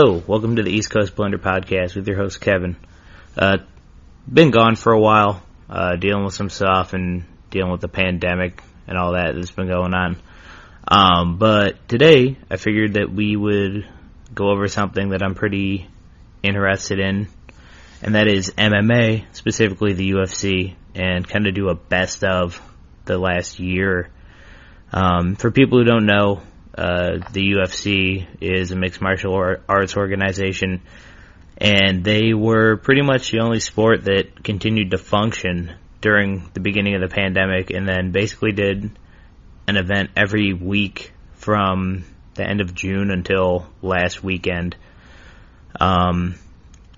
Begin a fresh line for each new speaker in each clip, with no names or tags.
Hello, welcome to the East Coast Blender Podcast with your host Kevin. Uh, been gone for a while, uh, dealing with some stuff and dealing with the pandemic and all that that's been going on. Um, but today I figured that we would go over something that I'm pretty interested in, and that is MMA, specifically the UFC, and kind of do a best of the last year. Um, for people who don't know, uh, the UFC is a mixed martial arts organization, and they were pretty much the only sport that continued to function during the beginning of the pandemic, and then basically did an event every week from the end of June until last weekend. Um,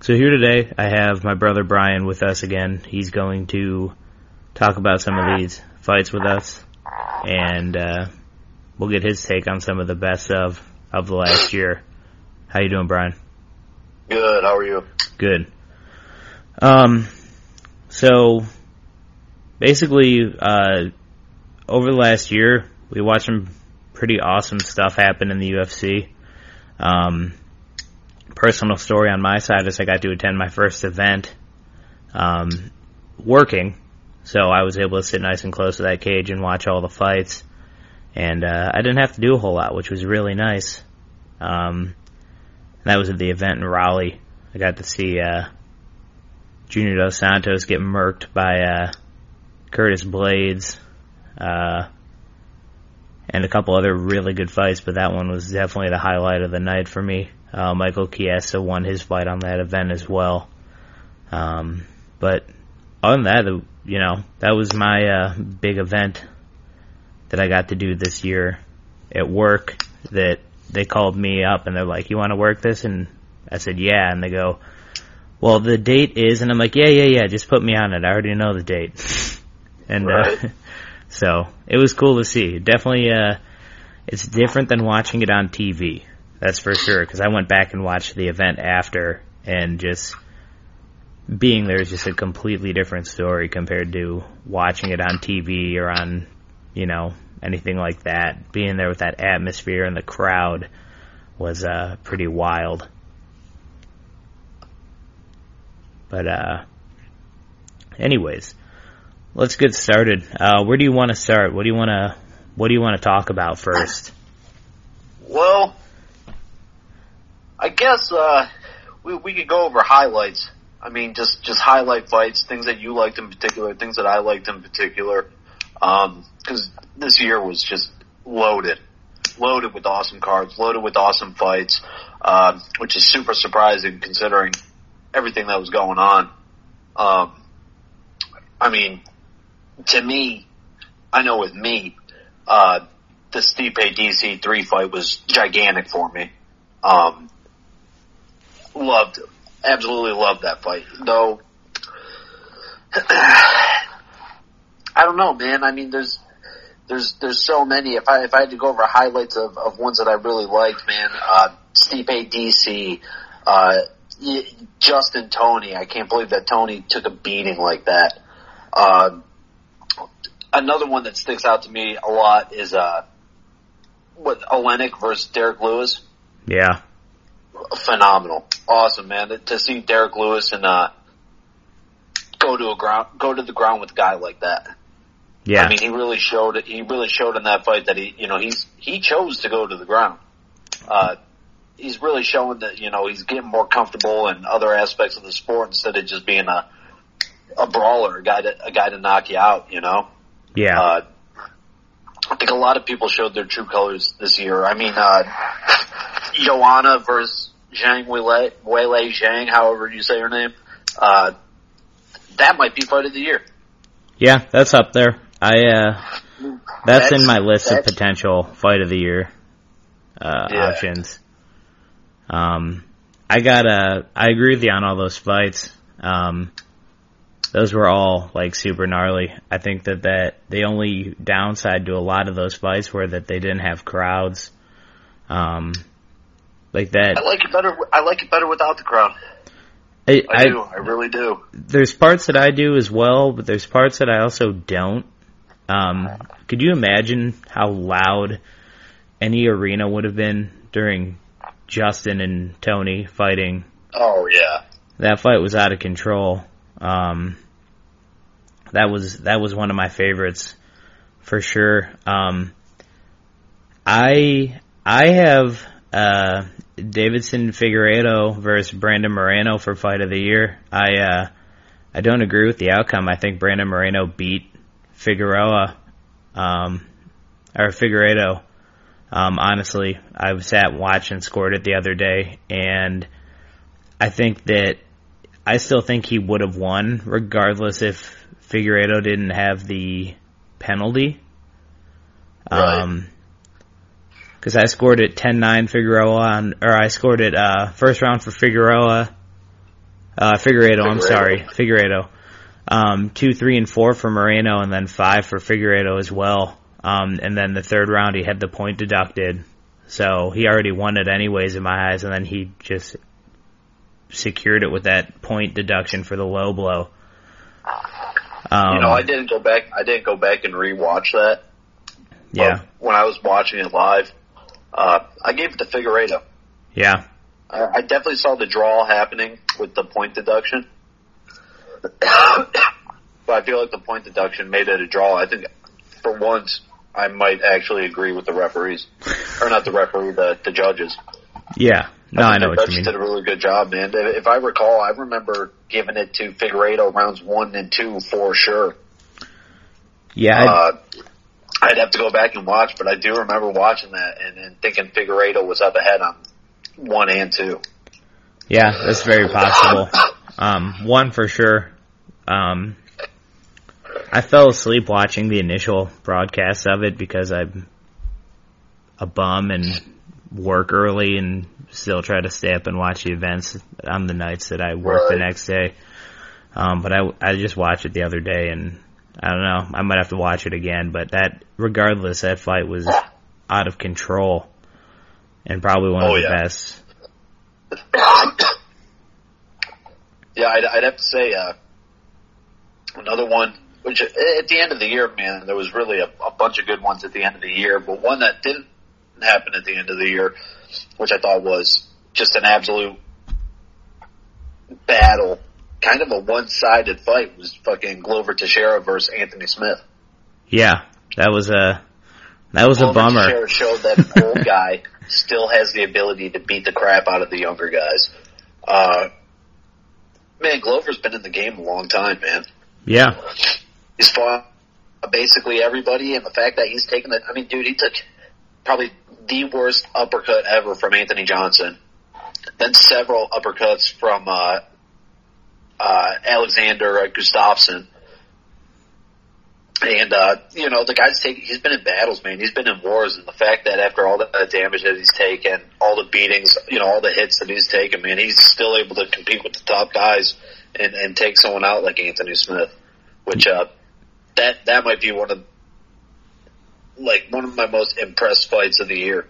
so here today, I have my brother Brian with us again. He's going to talk about some of these fights with us, and uh, we'll get his take on some of the best of of the last year. How you doing, Brian?
Good. How are you?
Good. Um, so basically, uh, over the last year, we watched some pretty awesome stuff happen in the UFC. Um, personal story on my side is I got to attend my first event, um, working. So I was able to sit nice and close to that cage and watch all the fights and uh, I didn't have to do a whole lot, which was really nice. Um, that was at the event in Raleigh. I got to see uh, Junior Dos Santos get murked by uh, Curtis Blaydes uh, and a couple other really good fights, but that one was definitely the highlight of the night for me. Uh, Michael Chiesa won his fight on that event as well. Um, but other than that, you know, that was my uh, big event that I got to do this year at work that they called me up and they're like, you want to work this? And I said, yeah. And they go, well, the date is, and I'm like, yeah, yeah, yeah, just put me on it. I already know the date. and, uh, right. uh, so it was cool to see. Definitely, uh, it's different than watching it on TV. That's for sure. Cause I went back and watched the event after and just being there is just a completely different story compared to watching it on TV or on you know, anything like that. Being there with that atmosphere and the crowd was uh, pretty wild. But uh, anyways, let's get started. Uh, where do you want to start? What do you want to What do you want to talk about first?
Well, I guess uh, we we could go over highlights. I mean, just just highlight fights, things that you liked in particular, things that I liked in particular. Um, cause this year was just loaded, loaded with awesome cards, loaded with awesome fights, uh, which is super surprising considering everything that was going on. Um, I mean, to me, I know with me, uh, the Stipe DC three fight was gigantic for me. Um, loved, absolutely loved that fight. Though I don't know, man. I mean, there's there's there's so many. If I if I had to go over highlights of, of ones that I really liked, man, uh, Stipe DC, uh, Justin Tony. I can't believe that Tony took a beating like that. Uh, another one that sticks out to me a lot is uh, what Oleinik versus Derrick Lewis.
Yeah,
phenomenal, awesome, man. To see Derrick Lewis and uh, go to a ground, go to the ground with a guy like that. Yeah. I mean, he really showed it. He really showed in that fight that he, you know, he's he chose to go to the ground. Uh, he's really showing that you know he's getting more comfortable in other aspects of the sport instead of just being a a brawler, a guy to a guy to knock you out. You know.
Yeah. Uh,
I think a lot of people showed their true colors this year. I mean, uh, Joanna versus Zhang Weili Zhang, however you say her name. Uh, that might be fight of the year.
Yeah, that's up there. I uh, that's, that's in my list of potential fight of the year uh, yeah. options. Um, I got a. I agree with you on all those fights. Um, those were all like super gnarly. I think that that the only downside to a lot of those fights were that they didn't have crowds. Um, like that.
I like it better. I like it better without the crowd. I, I, I do. I really do.
There's parts that I do as well, but there's parts that I also don't. Um, could you imagine how loud any arena would have been during Justin and Tony fighting.
Oh yeah,
that fight was out of control. Um, that was that was one of my favorites for sure. Um, I I have uh, Deiveson Figueiredo versus Brandon Moreno for fight of the year. I uh, I don't agree with the outcome. I think Brandon Moreno beat Figueroa um, or Figueiredo. Um, honestly, I sat watching and scored it the other day, and I think that I still think he would have won regardless if Figueiredo didn't have the penalty.
Right.
Um, cause I scored it 10-9 Figueroa on, or I scored it, uh, first round for Figueroa, uh, Figueiredo, I'm sorry, Figueiredo. Um, two, three, and four for Moreno, and then five for Figueiredo as well. Um, and then the third round he had the point deducted. So he already won it anyways in my eyes, and then he just secured it with that point deduction for the low blow. Um,
you know, I didn't go back. I didn't go back and rewatch that.
yeah,
when I was watching it live, uh, I gave it to Figueiredo.
yeah,
I, I definitely saw the draw happening with the point deduction. but I feel like the point deduction made it a draw. I think for once I might actually agree with the referees. or not the referee, the, the judges.
yeah. No, I
think
know
the
what you
judges
mean.
did a really good job, man. If I recall, I remember giving it to Figueiredo rounds one and two for sure.
Yeah, I-
Uh, I'd have to go back and watch, but I do remember watching that and, and thinking Figueiredo was up ahead on one and two.
yeah, that's very possible. Um, one for sure. Um, I fell asleep watching the initial broadcast of it because I'm a bum and work early and still try to stay up and watch the events on the nights that I work the next day. Um, but I, I just watched it the other day and I don't know, I might have to watch it again, but that, regardless, that fight was out of control and probably one
Oh,
of the
yeah.
best.
Yeah, I'd, I'd have to say uh, another one. Which uh, at the end of the year, man, there was really a, a bunch of good ones at the end of the year. But one that didn't happen at the end of the year, which I thought was just an absolute battle, kind of a one-sided fight, was fucking Glover Teixeira versus Anthony Smith.
Yeah, that was a, that was a bummer.
Teixeira showed that an old guy still has the ability to beat the crap out of the younger guys. Uh, man, Glover's been in the game a long time, man.
Yeah,
He's fought basically everybody, and the fact that he's taken the, I mean, dude, he took probably the worst uppercut ever from Anthony Johnson. Then several uppercuts from, uh, uh, Alexander Gustafsson. And, uh, you know, the guy's taken, he's been in battles, man. He's been in wars, and the fact that after all the damage that he's taken, all the beatings, you know, all the hits that he's taken, man, he's still able to compete with the top guys and, and take someone out like Anthony Smith. Which, uh, that, that might be one of, like, one of my most impressed fights of the year.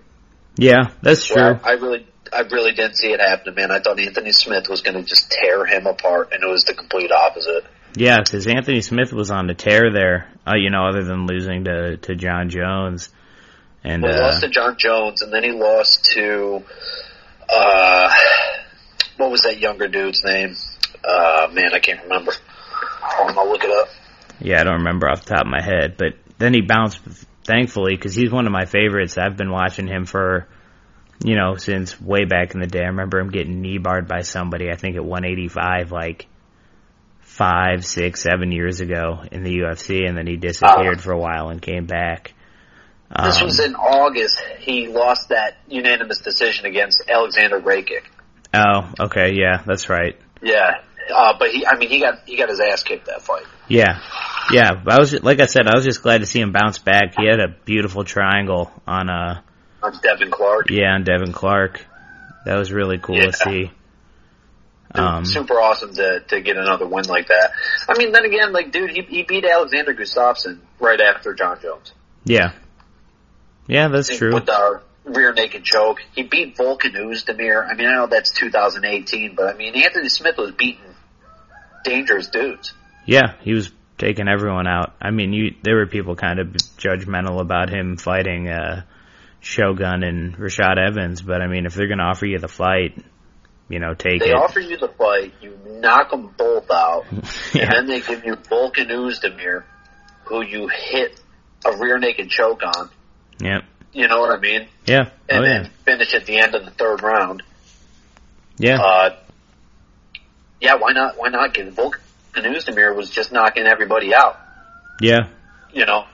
yeah, that's true.
I, really, I really didn't see it happening, man. I thought Anthony Smith was going to just tear him apart, and it was the complete opposite.
Yeah, because Anthony Smith was on the tear there. Uh, you know, other than losing to to Jon Jones, and
Well, he
uh,
lost to Jon Jones, and then he lost to, uh, what was that younger dude's name? Uh, man, I can't remember. Hold on, I'll look it up.
yeah, I don't remember off the top of my head. But then he bounced, thankfully, because he's one of my favorites. I've been watching him for, you know, since way back in the day. I remember him getting knee barred by somebody. I think at 185, like five, six, seven years ago in the UFC, and then he disappeared for a while and came back.
This
Um,
was in August. He lost that unanimous decision against Alexander Rakic.
oh, okay, yeah, that's right.
Yeah, uh, but he, I mean, he got he got his ass kicked that fight.
Yeah, yeah. I was like I said, I was just glad to see him bounce back. He had a beautiful triangle on uh
On Devin Clark.
yeah on Devin Clark. That was really cool
Yeah.
to see. Um,
super awesome to to get another win like that. I mean, then again, like, dude, he he beat Alexander Gustafsson right after Jon Jones.
yeah, yeah, that's true.
With the rear naked choke, he beat Volkan Oezdemir. I mean, I know that's 2018, but I mean, Anthony Smith was beating dangerous dudes.
Yeah, he was taking everyone out. I mean, you there were people kind of judgmental about him fighting uh Shogun and Rashad Evans, but I mean, if they're going to offer you the fight, you know, take
They
it.
offer you the fight, you knock them both out,
yeah.
and then they give you Volkan Oezdemir, who you hit a rear naked choke on.
yeah.
You know what I mean?
Yeah.
And
oh,
then
yeah.
finish at the end of the third round.
Yeah.
Uh, yeah, why not? Why not? Because Volkan Oezdemir was just knocking everybody out.
yeah.
You know,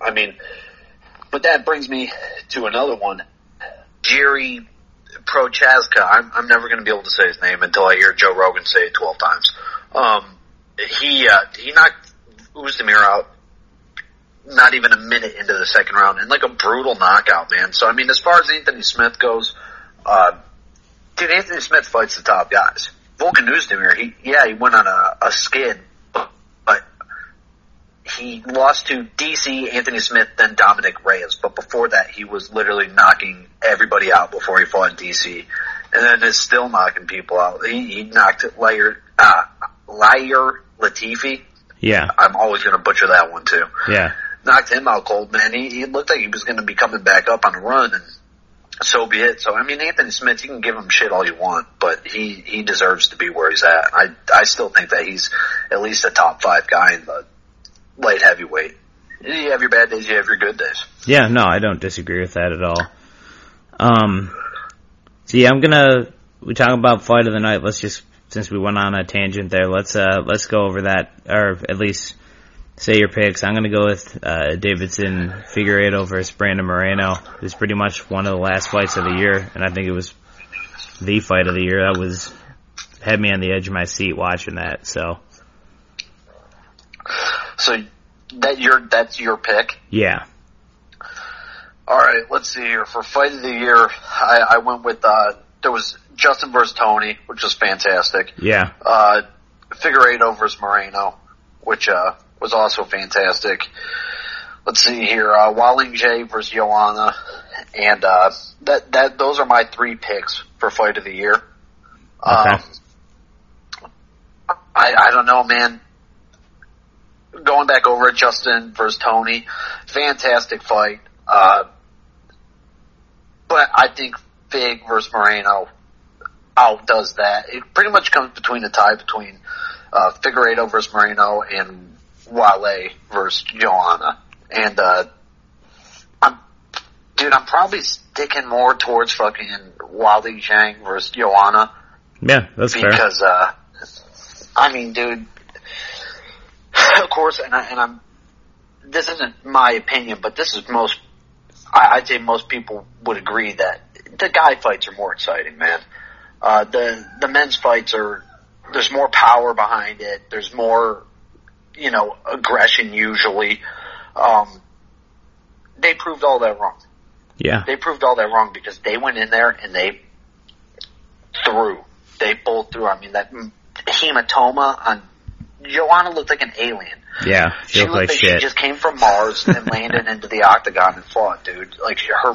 I mean, but that brings me to another one. Jerry Prochazka. I'm, I'm never going to be able to say his name until I hear Joe Rogan say it 12 times. Um, he, uh, he knocked Oezdemir out not even a minute into the second round and like a brutal knockout, man. So, I mean, as far as Anthony Smith goes, uh, dude, Anthony Smith fights the top guys. Volkan Oezdemir, he, yeah, he went on a, a skid, he lost to DC, Anthony Smith, then Dominick Reyes. But before that, he was literally knocking everybody out before he fought DC. And then is still knocking people out. He, he knocked Lair, uh, Lair Latifi.
Yeah.
I'm always going to butcher that one too.
Yeah.
Knocked him out cold, man. He, he looked like he was going to be coming back up on a run and so be it. So I mean, Anthony Smith, you can give him shit all you want, but he he deserves to be where he's at. I I still think that he's at least a top five guy in the light heavyweight. You have your bad days, you have your good days.
Yeah, no, I don't disagree with that at all. Um, I'm gonna, we talk about fight of the night, let's just, since we went on a tangent there, let's, uh, let's go over that, or at least say your picks. I'm gonna go with, uh, Davidson Figueiredo versus Brandon Moreno. It was pretty much one of the last fights of the year, and I think it was the fight of the year. That was, had me on the edge of my seat watching that, so,
So that your that's your pick.
yeah.
All right, let's see here for fight of the year. I, I went with uh there was Justin versus Tony, which was fantastic.
Yeah.
Uh, Figueiredo versus Moreno, which uh, was also fantastic. Let's see here, uh, Walling J versus Joanna, and uh, that that those are my three picks for fight of the year.
Okay.
Um, I I don't know, man. Going back over it, Justin versus Tony, fantastic fight. Uh, but I think Fig versus Moreno outdoes that. It pretty much comes between a tie between uh, Figueiredo versus Moreno and Wale versus Joanna. And uh, I'm, dude, I'm probably sticking more towards fucking Wally Zhang versus Joanna
Yeah, that's fair.
because uh, I mean, dude, of course, and I, and I'm. This isn't my opinion, but this is most. I, I'd say most people would agree that the guy fights are more exciting, man. Uh, the the men's fights are there's more power behind it. There's more, you know, aggression usually. Um, they proved all that wrong.
Yeah.
They proved all that wrong because they went in there and they threw. They both threw. I mean, that hematoma on Joanna looked like an alien.
Yeah. She looked like
like
shit.
she just came from Mars and landed into the octagon and fought, dude. Like her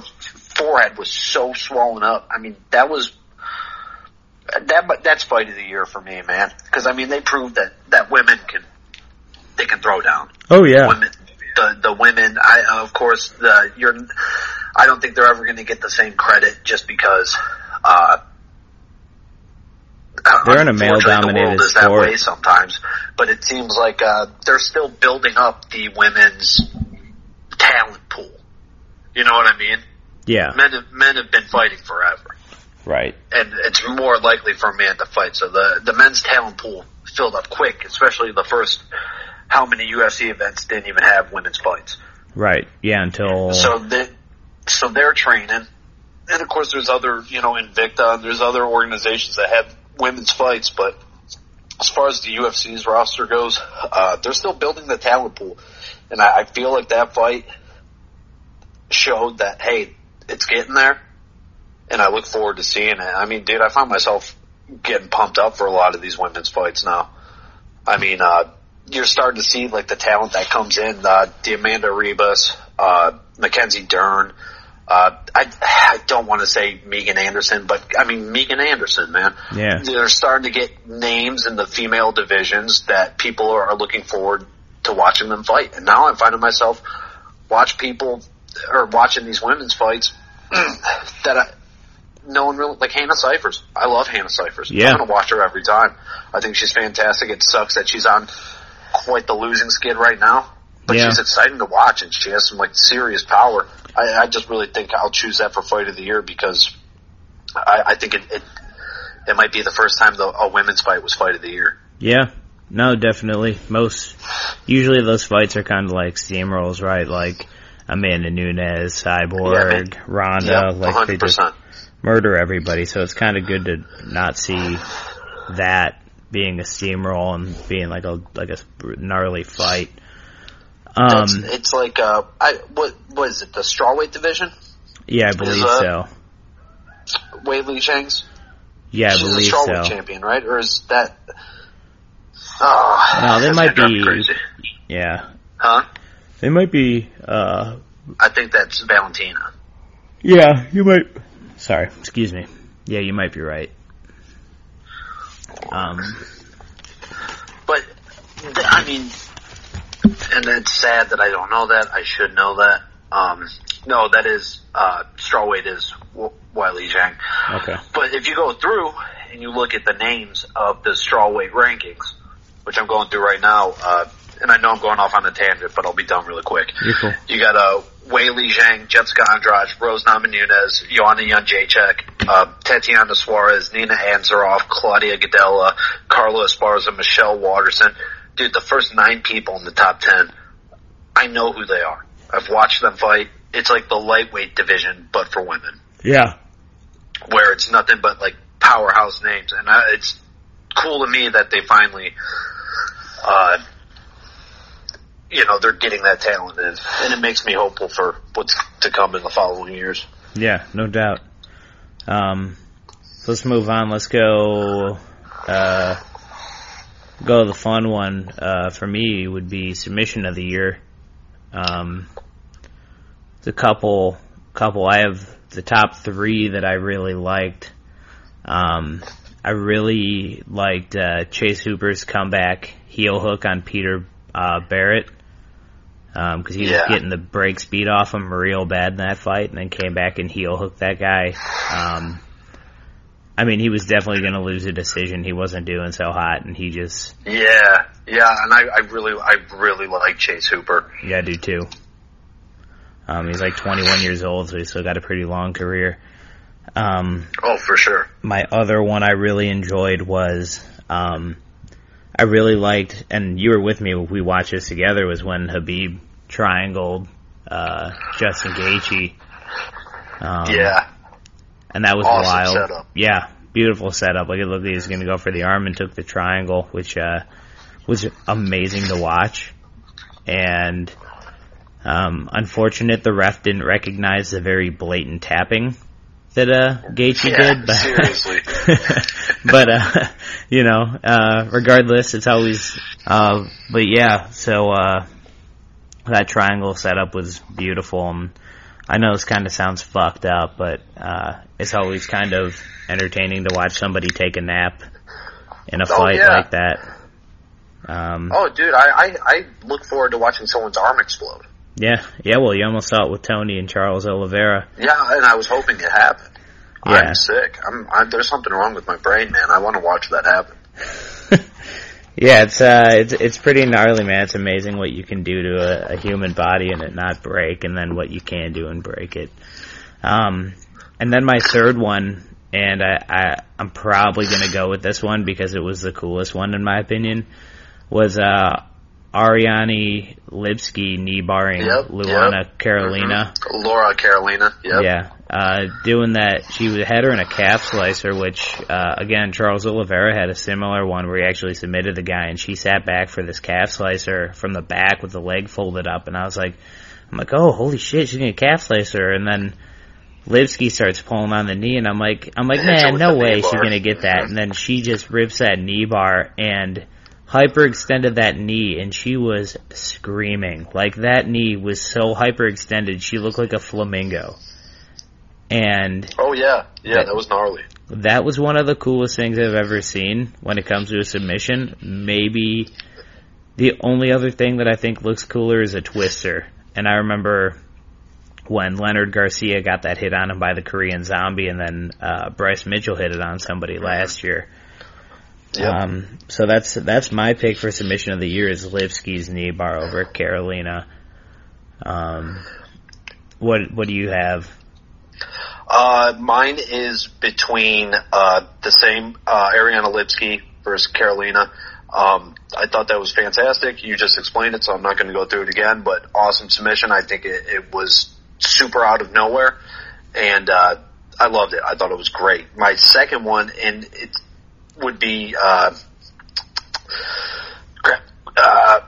forehead was so swollen up. I mean, that was that. But that's fight of the year for me, man. Because I mean, they proved that that women can they can throw down.
Oh yeah.
Women, the the women. I of course the you're. I don't think they're ever going to get the same credit just because. uh
They're in a
is that
sport.
way sometimes, but it seems like uh, they're still building up the women's talent pool. You know what I mean?
Yeah.
Men have, men have been fighting forever,
Right.
and it's more likely for a man to fight. So the the men's talent pool filled up quick, especially the first. How many UFC events didn't even have women's fights?
Right. Yeah. Until
So they, so they're training, and of course there's other, you know, Invicta, and there's other organizations that have women's fights, but as far as the UFC's roster goes, uh, they're still building the talent pool, and I, I feel like that fight showed that hey, it's getting there, and I look forward to seeing it. I mean, dude, I find myself getting pumped up for a lot of these women's fights now. I mean, uh, you're starting to see like the talent that comes in, uh, the Amanda Ribas, uh, Mackenzie Dern, uh, I, I don't want to say Megan Anderson, but I mean Megan Anderson, man.
Yeah.
They're starting to get names in the female divisions that people are looking forward to watching them fight. And now I'm finding myself watch people or watching these women's fights that I, no one really like Hannah Cifers. I love Hannah Cifers.
Yeah.
I'm gonna watch her every time. I think she's fantastic. It sucks that she's on quite the losing skid right now, but
Yeah.
she's exciting to watch, and she has some like serious power. I, I just really think I'll choose that for fight of the year because I, I think it, it it might be the first time the, a women's fight was fight of the year.
Yeah. No, definitely. Most usually those fights are kind of like steamrolls, right? Like Amanda Nunes, Cyborg, Ronda,
Yep,
like they just murder everybody. So it's kind of good to not see that being a steamroll and being like a like a gnarly fight. Um,
It's, it's like uh, I what what is it? The strawweight division?
yeah, I believe
uh,
so.
Weili Zhang's.
Yeah, I
She's
believe
strawweight
so.
champion, right? Or is that? Oh,
No, they might
gonna drive me
be-
Crazy.
Yeah,
Huh?
they might be. uh
I think that's Valentina.
Yeah, you might. Sorry, excuse me. Yeah, you might be right. Um,
But I mean, and it's sad that I don't know that. I should know that. Um, no, that is uh, strawweight is w- Wiley Zhang.
okay.
But if you go through and you look at the names of the strawweight rankings, which I'm going through right now, uh, and I know I'm going off on a tangent, but I'll be done really quick.
Cool.
You got uh, Weili Zhang, Jessica Andrade, Rose Namajunas, Joanna Jędrzejczyk, uh, Tatiana Suarez, Nina Ansaroff, Claudia Gadelha, Carla Esparza, Michelle Waterson. Dude, the first nine people in the top ten, I know who they are. I've watched them fight. It's like the lightweight division, but for women,
Yeah.
where it's nothing but like powerhouse names, and uh, it's cool to me that they finally, uh, you know, they're getting that talent in, and it makes me hopeful for what's to come in the following years.
Yeah, no doubt. Um, let's move on. Let's go. Uh, go the fun one. Uh, for me, would be submission of the year. Um, the couple, couple. I have the top three that I really liked. Um, I really liked uh, Chase Hooper's comeback heel hook on Peter uh, Barrett because he was getting the brakes beat off him real bad in that fight, and then came back and heel hooked that guy. Um, I mean, he was definitely going to lose a decision. He wasn't doing so hot, and he just
Yeah, yeah, and I, I really, I really like Chase Hooper.
yeah, I do too. Um, he's like 21 years old, so he's still got a pretty long career. Um,
Oh, for sure.
my other one I really enjoyed was um, I really liked, and you were with me. When we watched this together. Was when Khabib triangled uh, Justin Gaethje. Um,
yeah,
and that was
Awesome
wild.
setup.
Yeah, beautiful setup. Like it looked like he was going to go for the arm and took the triangle, which uh, was amazing to watch. And um, unfortunate the ref didn't recognize the very blatant tapping that uh, Gaethje
Yeah,
did. But,
seriously.
but uh, you know, uh, regardless, it's always. Uh, but yeah, so uh, that triangle setup was beautiful. And I know this kind of sounds fucked up, but uh, it's always kind of entertaining to watch somebody take a nap in a
Oh,
fight
yeah.
like that. Um,
Oh, dude, I, I, I look forward to watching someone's arm explode.
yeah, yeah. Well, you almost saw it with Tony and Charles Oliveira.
Yeah, and I was hoping it happened.
Yeah.
I'm sick. I'm, I'm. There's something wrong with my brain, man. I want to watch that happen.
Yeah, it's uh, it's it's pretty gnarly, man. It's amazing what you can do to a, a human body and it not break, and then what you can do and break it. Um, and then my third one, and I, I I'm probably gonna go with this one because it was the coolest one in my opinion, was uh, Ariane Lipski knee barring
Yep,
Luana Carolina.
Mhm. Laura Carolina. Yep.
Yeah, uh, doing that, she had her in a calf slicer, which, uh, again, Charles Oliveira had a similar one where he actually submitted the guy and she sat back for this calf slicer from the back with the leg folded up and I was like, I'm like, oh, holy shit, she's gonna calf slicer and then Lipski starts pulling on the knee and I'm like, I'm like, man, no way she's gonna get that and then she just rips that knee bar and hyperextended that knee and she was screaming. Like that knee was so hyperextended she looked like a flamingo. And
Oh yeah, yeah. That was gnarly.
that was one of the coolest things I've ever seen when it comes to a submission. Maybe the only other thing that I think looks cooler is a twister. And I remember when Leonard Garcia got that hit on him by the Korean Zombie, and then uh, Bryce Mitchell hit it on somebody last year.
Yep.
Um, so that's that's my pick for submission of the year is Lipski's knee bar over Carolina. Um, what what do you have?
Uh, mine is between uh, the same uh, Ariana Lipski versus Carolina. Um, I thought that was fantastic. You just explained it, so I'm not going to go through it again. But awesome submission. I think it, it was super out of nowhere, and uh, I loved it. I thought it was great. My second one, and it would be uh, crap, uh,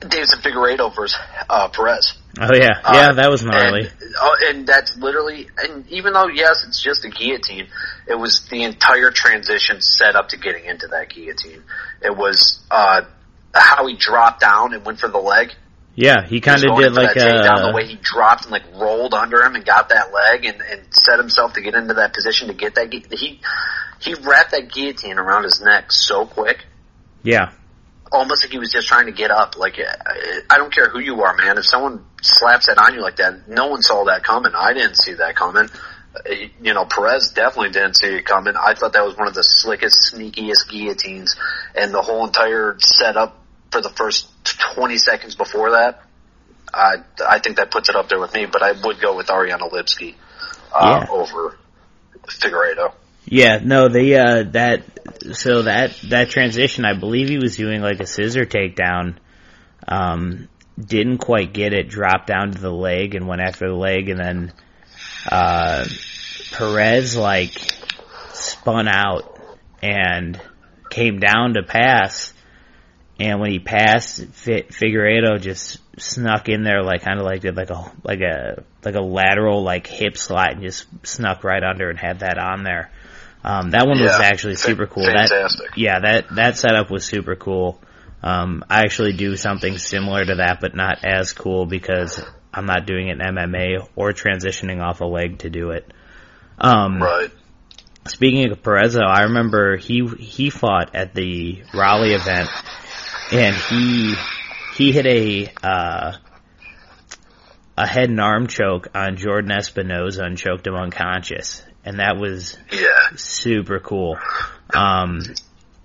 Davidson Figueiredo versus uh, Perez.
Oh yeah,
Uh,
yeah, that was gnarly.
And, oh, and that's literally, and even though yes, it's just a guillotine, it was the entire transition set up to getting into that guillotine. It was uh, how he dropped down and went for the leg.
Yeah, he kind of did like
that takedown, the way he dropped and like rolled under him and got that leg and, and set himself to get into that position to get that. He he wrapped that guillotine around his neck so quick
yeah,
almost like he was just trying to get up. Like I don't care who you are, man. If someone slaps that on you like that, no one saw that coming. I didn't see that coming. Uh, You know, Perez definitely didn't see it coming. I thought that was one of the slickest, sneakiest guillotines, and the whole entire setup for the first 20 seconds before that. I I think that puts it up there with me, but I would go with Ariana Lipski uh,
Yeah.
over Figueiredo.
Yeah. No, the uh, that so that that transition, I believe he was doing like a scissor takedown. Um, didn't quite get it, dropped down to the leg and went after the leg, and then uh, Perez like spun out and came down to pass. And when he passed, Fi- Figueiredo just snuck in there, like kind of like did like a like a like a lateral like hip slide, and just snuck right under and had that on there. Um, that one was actually super cool. That yeah, that that setup was super cool. Um, I actually do something similar to that, but not as cool because I'm not doing it in MMA or transitioning off a leg to do it. Um,
Right.
Speaking of Perez, though, I remember he he fought at the Raleigh event, and he he hit a uh, a head and arm choke on Jordan Espinosa and choked him unconscious, and that was
Yeah.
super cool. Um,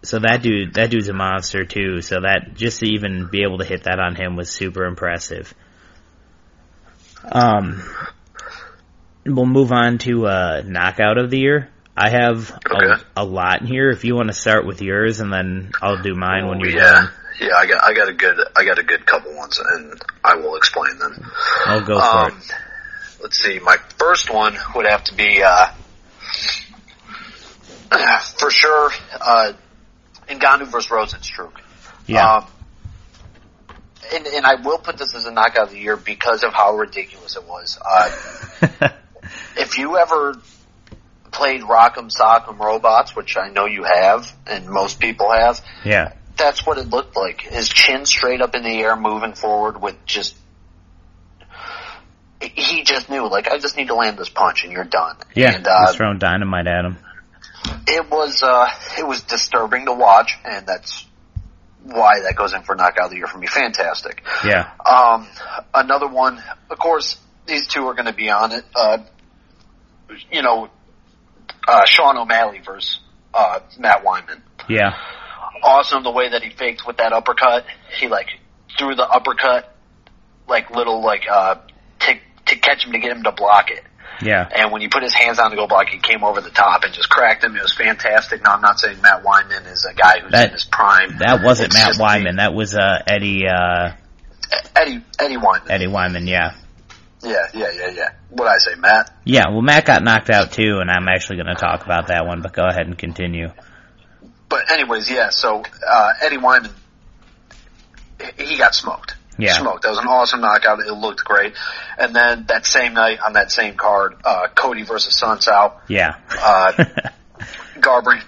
so that dude that dude's a monster too. So that just to even be able to hit that on him was super impressive. Um, we'll move on to uh, knockout of the year. I have
Okay.
a, a lot here. If you want to start with yours, and then I'll do mine when
Oh,
you're
yeah.
done.
Yeah, I got I got a good I got a good couple ones, and I will explain them.
I'll go for
Um,
it.
let's see. My first one would have to be uh, for sure uh, Ngannou versus Rozenstruik.
Yeah,
Um, and, and I will put this as a knockout of the year because of how ridiculous it was. Uh, if you ever played Rock'em Sock'em Robots, which I know you have, and most people have,
yeah,
that's what it looked like. His chin straight up in the air, moving forward with just. He just knew, like, I just need to land this punch and you're done.
yeah.
And, uh,
throwing dynamite at him.
it was, uh, it was disturbing to watch, and that's why that goes in for knockout of the year for me. Fantastic.
Yeah,
Um, another one, of course, these two are going to be on it. Uh, you know, uh, Sean O'Malley versus uh, Matt Wiman.
yeah,
Awesome the way that he faked with that uppercut. He like threw the uppercut like little like uh to to catch him to get him to block it.
yeah,
And when he put his hands on to go block, he came over the top and just cracked him. It was fantastic. Now I'm not saying Matt Wiman is a guy who's
That-
in his prime.
That wasn't
It's
Matt Wiman. That was uh, Eddie uh,
Eddie Eddie Wyman.
Eddie Wyman. Yeah,
Yeah, yeah, yeah, yeah. What I say, Matt?
yeah. Well, Matt got knocked out too, and I'm actually going to talk about that one. But go ahead and continue.
But anyways, yeah. So uh, Eddie Wyman, he got smoked.
Yeah.
smoked. That was an awesome knockout. It looked great. And then that same night on that same card, uh, Cody versus Assunção,
Yeah,
uh, Garbrandt,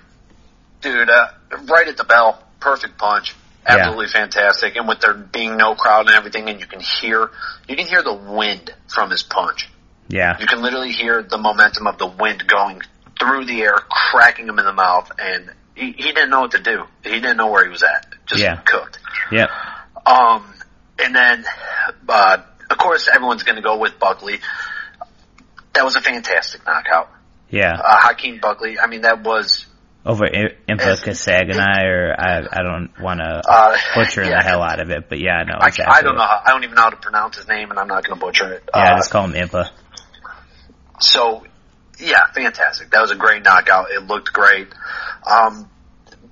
dude, uh, right at the bell, perfect punch. Absolutely fantastic. And with there being no crowd and everything, and you can hear, you can hear the wind from his punch.
yeah,
You can literally hear the momentum of the wind going through the air, cracking him in the mouth, and he, he didn't know what to do. He didn't know where he was at. Just
Yeah.
cooked.
yep,
Um, and then, uh, of course, everyone's going to go with Buckley. That was a fantastic knockout.
Yeah.
Uh, Joaquin Buckley. I mean, that was
over I- Impa Kasanganay, or I I don't want to
uh,
butcher
yeah,
the hell out of it, but yeah, no,
I,
exactly.
I don't know. How, I don't even know how to pronounce his name, and I'm not going to butcher it.
Yeah,
Uh,
just call him Impa.
So, yeah, fantastic. That was a great knockout. It looked great. Um,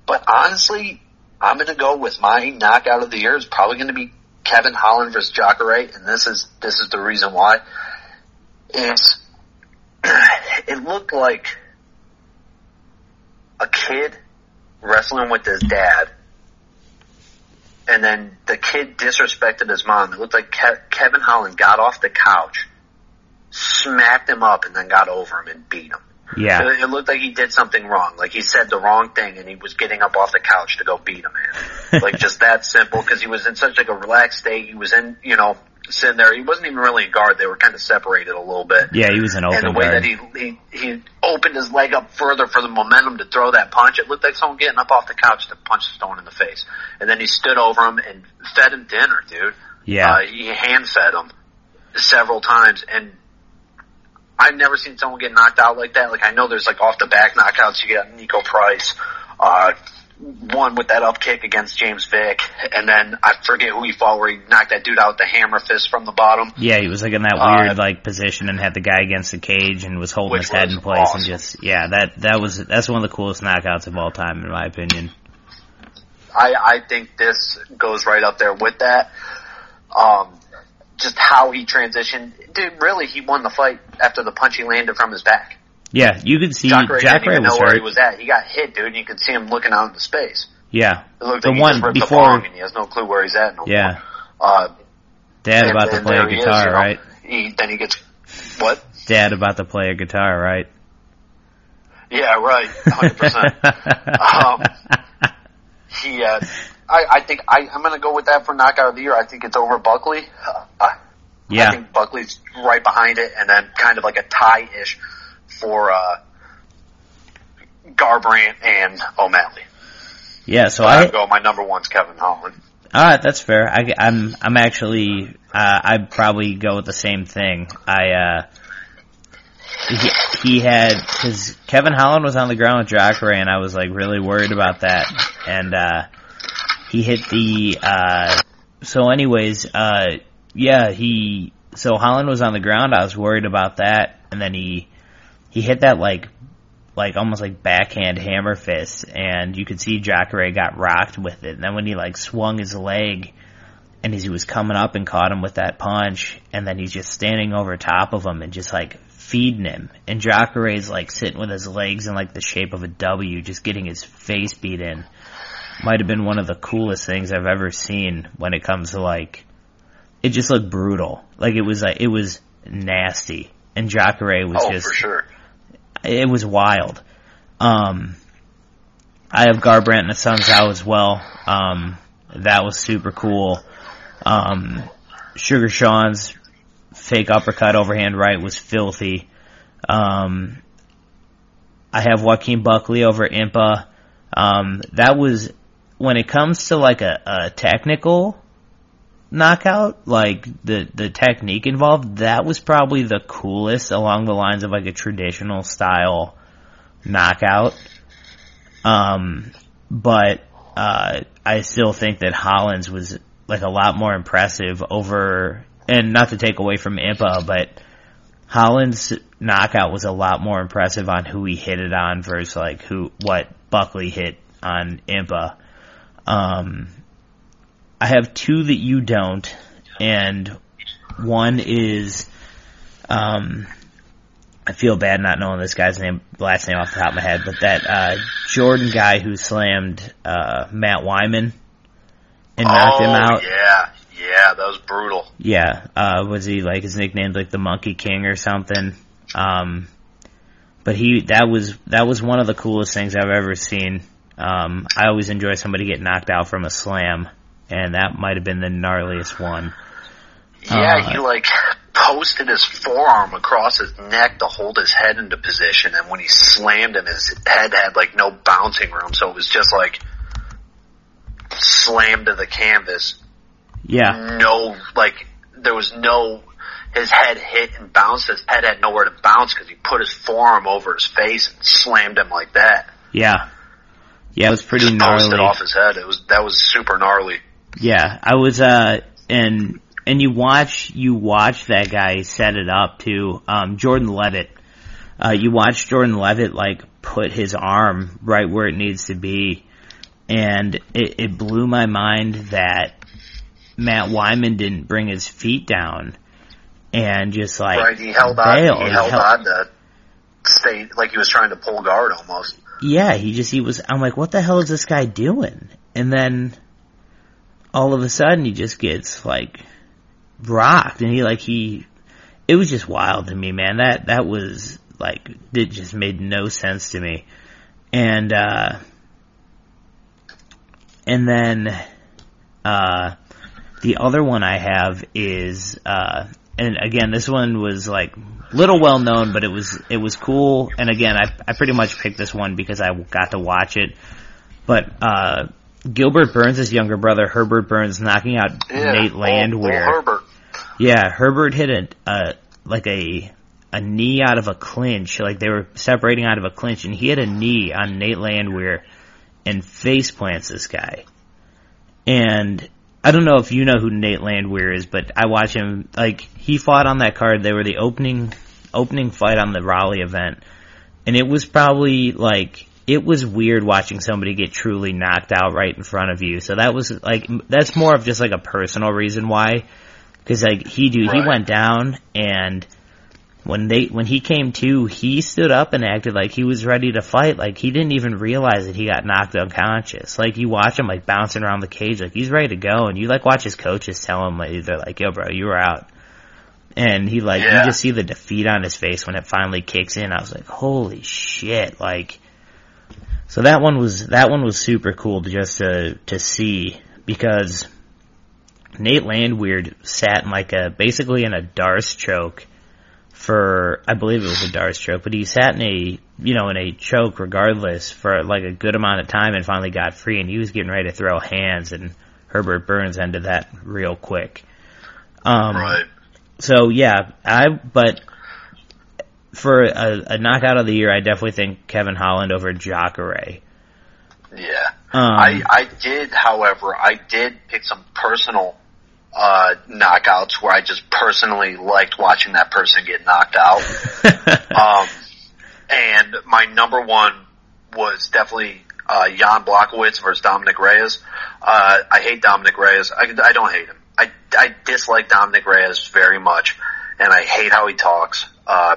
but honestly, I'm going to go with my knockout of the year. It's probably going to be Kevin Holland versus Jacare, and this is this is the reason why. It's it looked like a kid wrestling with his dad, and then the kid disrespected his mom. It looked like Ke- Kevin Holland got off the couch smacked him up and then got over him and beat him.
Yeah,
It, it looked like he did something wrong. Like he said the wrong thing and he was getting up off the couch to go beat him. Man. like just that simple because he was in such like a relaxed state. He was in, you know, sitting there. He wasn't even really in guard. They were kind of separated a little bit.
yeah, he was an open.
And the way
guard.
that he, he he opened his leg up further for the momentum to throw that punch, it looked like someone getting up off the couch to punch Stone in the face. And then he stood over him and fed him dinner, dude.
yeah,
Uh, he hand fed him several times, and I've never seen someone get knocked out like that. Like I know there's like off the back knockouts. You got Niko Price, uh, one with that up kick against James Vick, and then I forget who he fought where he knocked that dude out with the hammer fist from the bottom.
yeah, he was like in that
Uh,
weird like position and had the guy against the cage and was holding his head in place and just yeah, that that was that's one of the coolest knockouts of all time in my opinion.
I, I think this goes right up there with that. Um, just how he transitioned. Dude, really, he won the fight after the punch he landed from his back.
Yeah, you could see
Jacare
Jack
didn't even
was
know where
hurt.
he was at. He got hit, dude, and you could see him looking out into space.
Yeah,
It looked
The
like
one
he
before-
and he has no clue where he's at no
yeah.
Uh,
Dad about to play a
is,
guitar,
you know.
right?
He, then he gets, what?
Dad about to play a guitar, right?
Yeah, right, 100%. Um, he, uh, I, I think I, I'm gonna go with that for knockout of the year. I think it's over Buckley. Uh, I think Buckley's right behind it, and then kind of like a tie-ish for uh, Garbrandt and O'Malley.
yeah. So I
go. My number one's Kevin Holland.
All right, that's fair. I, I'm I'm actually uh, I'd probably go with the same thing. I uh, he, he had because Kevin Holland was on the ground with Jacare, and I was like really worried about that. And uh, he hit the uh, so anyways, uh, yeah, he so Holland was on the ground. I was worried about that, and then he he hit that like like almost like backhand hammer fist, and you could see Jacare got rocked with it. And then when he like swung his leg, and as he was coming up and caught him with that punch, and then he's just standing over top of him and just like feeding him. And Jacare's like sitting with his legs in like the shape of a W, just getting his face beat in. Might have been one of the coolest things I've ever seen when it comes to like, it just looked brutal. Like it was like it was nasty, and Jacare was
Oh,
just
for sure.
it was wild. Um, I have Garbrandt and the Suns out as well. Um, that was super cool. Um, Sugar Sean's fake uppercut overhand right was filthy. Um, I have Joaquin Buckley over Impa. Um, that was when it comes to like a, a technical knockout, like the the technique involved, that was probably the coolest along the lines of like a traditional style knockout. Um, but uh, I still think that Hollins was like a lot more impressive over, and not to take away from Impa, but Hollins' knockout was a lot more impressive on who he hit it on versus like who what Buckley hit on Impa. Um, I have two that you don't, and one is, um, I feel bad not knowing this guy's name, last name off the top of my head, but that uh, Jordan guy who slammed uh, Matt Wiman and knocked
oh,
him out.
yeah. Yeah, that was brutal.
Yeah, uh, was he like his nickname like the Monkey King or something? Um, but he that was that was one of the coolest things I've ever seen. Um, I always enjoy somebody get knocked out from a slam, and that might have been the gnarliest one.
Yeah,
Uh,
he like posted his forearm across his neck to hold his head into position, and when he slammed him, his head had like no bouncing room, so it was just like slammed to the canvas.
Yeah,
No, like there was no his head hit and bounced. His head had nowhere to bounce because he put his forearm over his face and slammed him like that.
Yeah. Yeah, it was pretty
Just
gnarly.
posted off his head. It was that was super gnarly.
Yeah, I was uh and and you watch you watch that guy set it up to um Jordan Leavitt. Uh you watch Jordan Leavitt like put his arm right where it needs to be and it, it blew my mind that Matt Wiman didn't bring his feet down and just like
right, he held on.
bailed.
He held
held-
on to stay like he was trying to pull guard almost.
Yeah, he just he was I'm like, what the hell is this guy doing? And then all of a sudden he just gets like rocked and he like he it was just wild to me, man. That that was like it just made no sense to me. And uh and then uh the other one I have is uh and again this one was like little well known but it was it was cool and again I I pretty much picked this one because I got to watch it. But uh Gilbert Burns' younger brother Herbert Burns knocking out
Yeah,
Nate
old-
Landwehr.
old Herbert.
Yeah, Herbert hit a, a like a a knee out of a clinch, like they were separating out of a clinch, and he had a knee on Nate Landwehr and face plants this guy. And I don't know if you know who Nate Landwehr is, but I watch him like he fought on that card. They were the opening opening fight on the Raleigh event, and it was probably like it was weird watching somebody get truly knocked out right in front of you. So that was like that's more of just like a personal reason why because like he do he went down and when they when he came to he stood up and acted like he was ready to fight. Like he didn't even realize that he got knocked unconscious. Like you watch him like bouncing around the cage like he's ready to go. And you like watch his coaches tell him like they're like yo bro you were out. And he like
Yeah.
you just see the defeat on his face when it finally kicks in. I was like holy shit like so that one was that one was super cool to just to to see because Nate Landwehr sat in like a basically in a Darce choke for I believe it was a Darce choke, but he sat in a you know in a choke regardless for like a good amount of time and finally got free and he was getting ready to throw hands and Herbert Burns ended that real quick. Um,
right.
so yeah, I but for a, a knockout of the year, I definitely think Kevin Holland over Jacare.
Yeah.
Um,
I, I did, however, I did pick some personal uh, knockouts where I just personally liked watching that person get knocked out. um, and my number one was definitely uh, Jan Blachowicz versus Dominick Reyes. Uh, I hate Dominick Reyes. I, I don't hate him. I, I dislike Dominick Reyes very much, and I hate how he talks. Uh,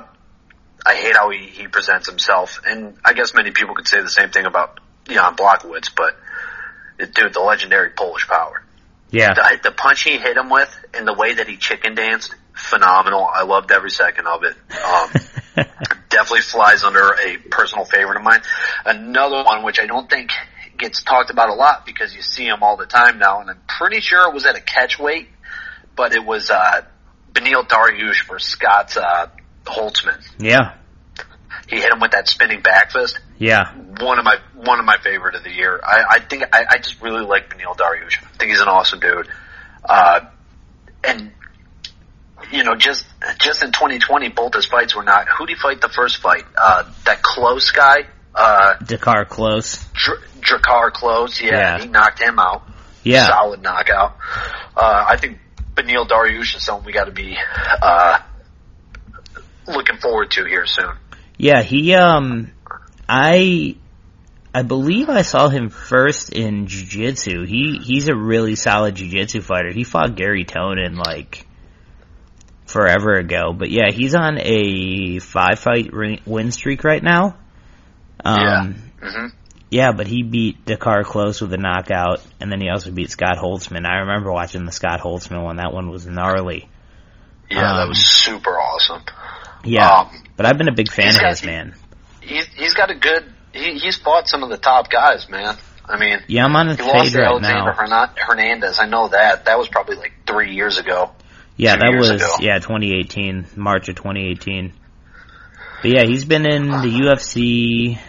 I hate how he, he presents himself, and I guess many people could say the same thing about Jan Blachowicz, but dude, the legendary Polish power.
Yeah,
The, the punch he hit him with and the way that he chicken danced, phenomenal. I loved every second of it. Um, definitely flies under a personal favorite of mine. Another one which I don't think gets talked about a lot because you see him all the time now, and I'm pretty sure it was at a catch weight, but it was uh, Beneil Dariush for Scott uh, Holtzman.
yeah,
He hit him with that spinning back fist.
Yeah,
One of my one of my favorite of the year. I, I think I, I just really like Beneil Dariush. I think he's an awesome dude. Uh, and you know, just just in 2020, both his fights were not. Who did he fight the first fight? Uh, that close guy, uh,
Drakkar Klose.
Dr- Close. Yeah,
Yeah.
he knocked him out.
Yeah,
solid knockout. Uh, I think Beneil Dariush is someone we got to be uh, looking forward to here soon.
yeah. He um, I I believe I saw him first in jiu-jitsu. He he's a really solid jiu-jitsu fighter. He fought Garry Tonon like forever ago, but yeah, he's on a five fight win streak right now. Um,
hmm
Yeah, but he beat Drakkar Klose with a knockout, and then he also beat Scott Holtzman. I remember watching the Scott Holtzman one. That one was gnarly.
Yeah, that
Um,
was super awesome.
Yeah,
Um,
but I've been a big fan of his, man.
He's he's got a good. He, he's fought some of the top guys, man. I mean,
Yeah, I'm on his
he lost to
right
Alexander
now.
Hernandez. I know that. That was probably like three years ago.
Yeah, that was
ago.
yeah 2018, March of 2018. But yeah, he's been in the UFC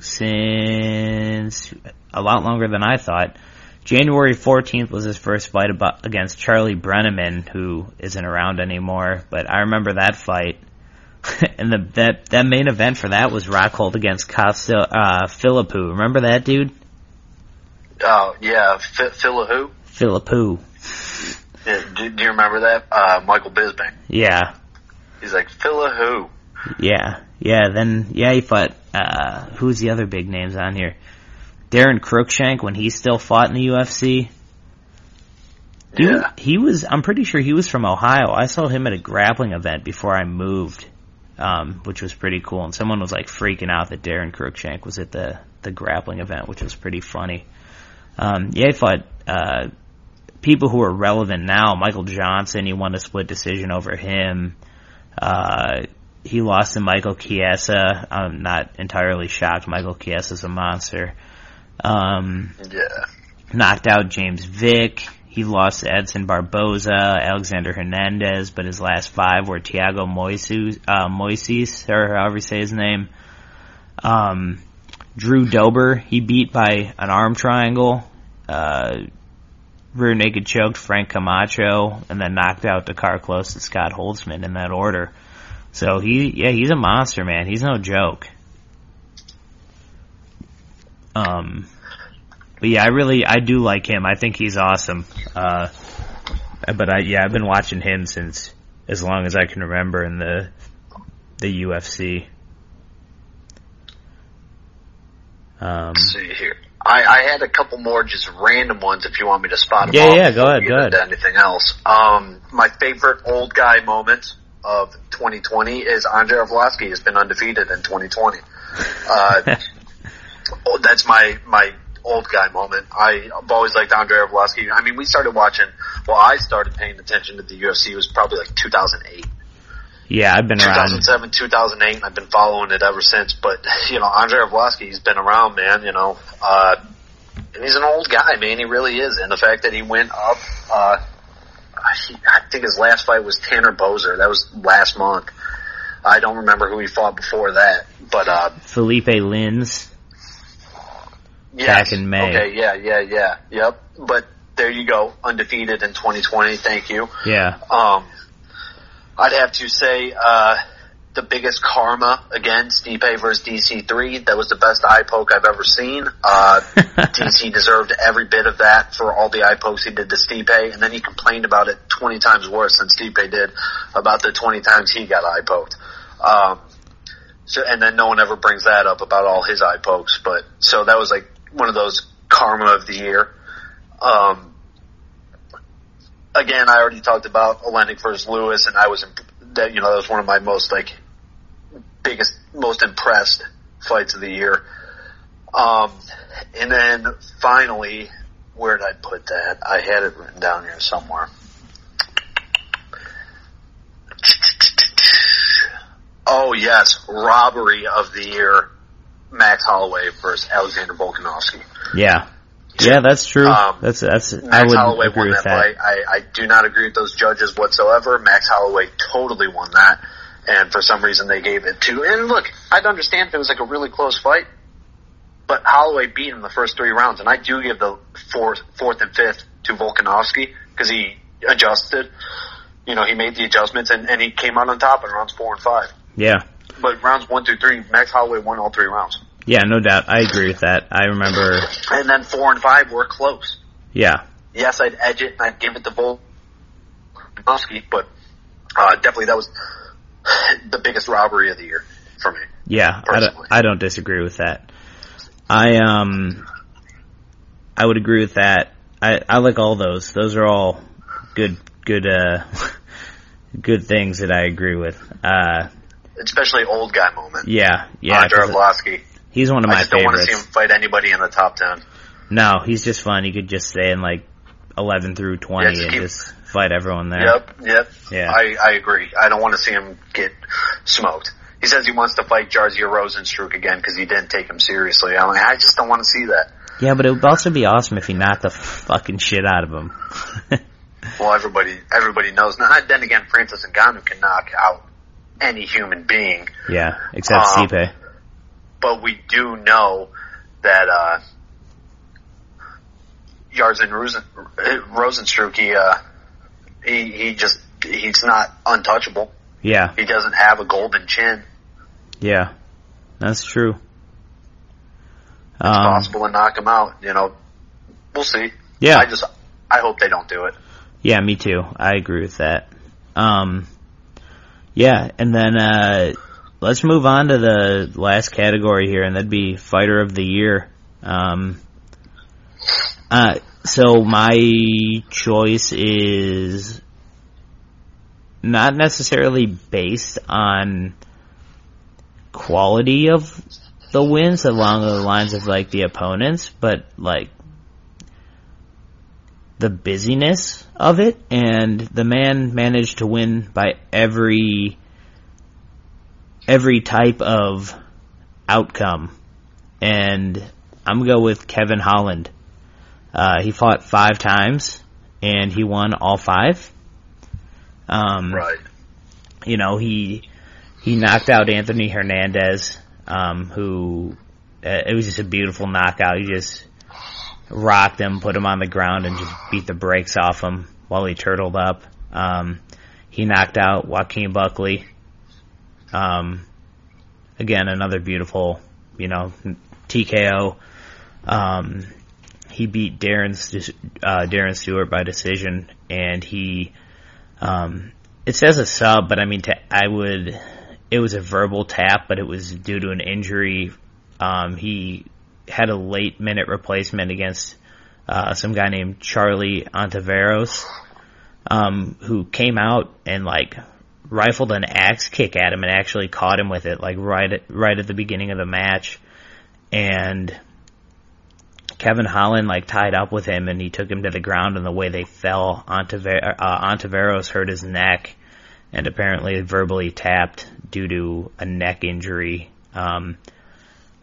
since a lot longer than I thought. January 14th was his first fight about, against Charlie Brenneman, who isn't around anymore, but I remember that fight. and the, that, that main event for that was Rockhold against Costa, uh, Philippou. Remember that dude?
Oh, yeah, F- Phila who?
Philippou.
Yeah, do, do you remember that? Uh, Michael Bisping.
Yeah.
He's like, Phila who?
Yeah. Yeah, then, yeah, he fought, uh, who's the other big names on here? Daron Cruickshank when he still fought in the UFC. He,
Yeah.
he was, I'm pretty sure he was from Ohio. I saw him at a grappling event before I moved, um, which was pretty cool. And someone was like freaking out that Daron Cruickshank was at the, the grappling event, which was pretty funny. Um, yeah, he fought, uh, people who are relevant now. Michael Johnson, he won a split decision over him. Uh, he lost to Michael Chiesa. I'm not entirely shocked. Michael Chiesa's a monster. Um,
Yeah.
knocked out James Vick. He lost to Edson Barboza, Alexander Hernandez, but his last five were Thiago Moises, uh, Moises, or however you say his name. Um, Drew Dober, he beat by an arm triangle. Uh, rear naked choked Frank Camacho, and then knocked out Drakkar Klose to Scott Holtzman in that order. So he, yeah, he's a monster, man. He's no joke. Um, but yeah, I really, I do like him. I think he's awesome. Uh, but I, yeah, I've been watching him since as long as I can remember in the, the UFC. Um,
Let's see here. I, I had a couple more just random ones if you want me to spot them
Yeah, yeah, go ahead, go ahead.
Anything else? Um, my favorite old guy moment of 2020 is Andrei Arlovsky has been undefeated in 2020. Uh, oh, that's my my old guy moment. I, I've always liked Andrei Arlovsky. I mean, we started watching. Well, I started paying attention to the UFC. Was probably like 2008.
yeah, I've been around.
2007, 2008, and I've been following it ever since. But you know, Andrei Arlovsky, he's been around, man. You know, uh, and he's an old guy, man. He really is. And the fact that he went up, uh, he, I think his last fight was Tanner Boser. That was last month. I don't remember who he fought before that, but uh,
Felipe Lins.
Yes.
Back in May.
Okay, yeah, yeah, yeah, yep. But there you go, undefeated in 2020. Thank you.
Yeah.
Um, I'd have to say uh, the biggest karma again, Stipe versus DC3. That was the best eye poke I've ever seen. Uh, DC deserved every bit of that for all the eye pokes he did to Stipe, and then he complained about it 20 times worse than Stipe did about the 20 times he got eye poked. Um, so, and then no one ever brings that up about all his eye pokes, but so that was like one of those karma of the year. Um, again, I already talked about Oleinik versus Lewis, and I was that you know that was one of my most like biggest, most impressed fights of the year. Um, and then finally, where did I put that? I had it written down here somewhere. Oh yes, robbery of the year, Max Holloway versus Alexander Volkanovski.
Yeah. Yeah, that's true.
Um,
that's that's. I would
Holloway
agree
won
with
that,
that.
fight. I, I do not agree with those judges whatsoever. Max Holloway totally won that, and for some reason they gave it to. And look, I'd understand if it was like a really close fight, but Holloway beat him the first three rounds, and I do give the fourth, fourth and fifth to Volkanovski because he adjusted. You know, he made the adjustments and, and he came out on top in rounds four and five.
Yeah.
But rounds one through three, Max Holloway won all three rounds,
Yeah, no doubt. I agree with that. I remember.
and then four and five were close.
Yeah.
yes, I'd edge it and I'd give it to Volkanovski, but uh, definitely that was the biggest robbery of the year for me.
Yeah, I don't. I don't disagree with that. I um, I would agree with that. I I like all those. Those are all good good uh good things that I agree with. Uh,
Especially old guy moment.
yeah, yeah.
Andre
'cause
Arlovsky.
He's one of
I
my
just don't want to see him fight anybody in the top ten.
No, he's just fun. He could just stay in like eleven through twenty
Yeah, just
and
keep-
just fight everyone there.
Yep, yep.
Yeah.
I, I agree. I don't want to see him get smoked. He says he wants to fight Jairzinho Rozenstruik again because he didn't take him seriously. I'm like, I just don't want to see that.
Yeah, but it would also be awesome if he knocked the fucking shit out of him.
Well, everybody, everybody knows. Now, then again, Francis Ngannou can knock out any human being.
yeah, except
Um,
Stipe.
But we do know that uh, Tarzan Rosen, he, uh, he he just he's not untouchable.
Yeah,
He doesn't have a golden chin.
yeah, that's true.
It's
Um,
possible to knock him out. You know, we'll see.
yeah,
I just I hope they don't do it.
Yeah, me too. I agree with that. Um, yeah, and then uh, let's move on to the last category here, and that'd be fighter of the year. Um, uh, so my choice is not necessarily based on quality of the wins along the lines of like the opponents, but like the busyness of it, and the man managed to win by every every type of outcome. And I'm gonna go with Kevin Holland. Uh, he fought five times, and he won all five. Um,
Right.
you know, he he knocked out Anthony Hernandez, um, who uh, it was just a beautiful knockout. He just rocked him, put him on the ground, and just beat the brakes off him while he turtled up. Um, he knocked out Joaquin Buckley. Um, again, another beautiful, you know, TKO. Um, he beat Darren uh, Darren Stewart by decision, and he um, it says a sub, but I mean, to, I would. It was a verbal tap, but it was due to an injury. Um, he had a late minute replacement against uh, some guy named Charlie Ontiveros, um, who came out and like rifled an axe kick at him and actually caught him with it, like right at, right at the beginning of the match, and Kevin Holland like tied up with him and he took him to the ground and the way they fell, Ontiver- uh, hurt his neck and apparently verbally tapped due to a neck injury, um,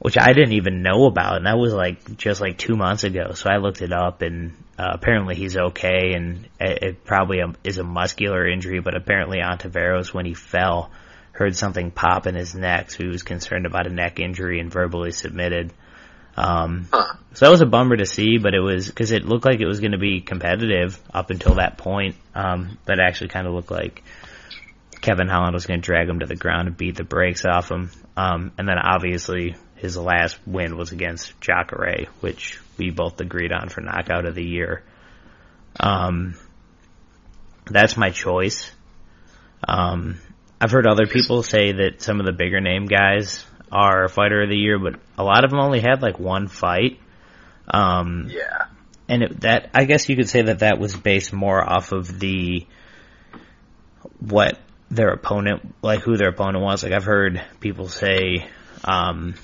which I didn't even know about and that was like just like two months ago. So I looked it up and uh, apparently he's okay and it, it probably a, is a muscular injury, but apparently Ontiveros when he fell heard something pop in his neck, so he was concerned about a neck injury and verbally submitted. Um,
Huh.
so that was a bummer to see, but it was because it looked like it was going to be competitive up until that point. Um, but it actually kind of looked like Kevin Holland was going to drag him to the ground and beat the brakes off him. Um, and then obviously his last win was against Jacare, which we both agreed on for knockout of the year. Um, that's my choice. Um, I've heard other people say that some of the bigger name guys are fighter of the year, but a lot of them only had like one fight. Um,
Yeah.
and it, that I guess you could say that that was based more off of the what their opponent, like who their opponent was. Like I've heard people say, um,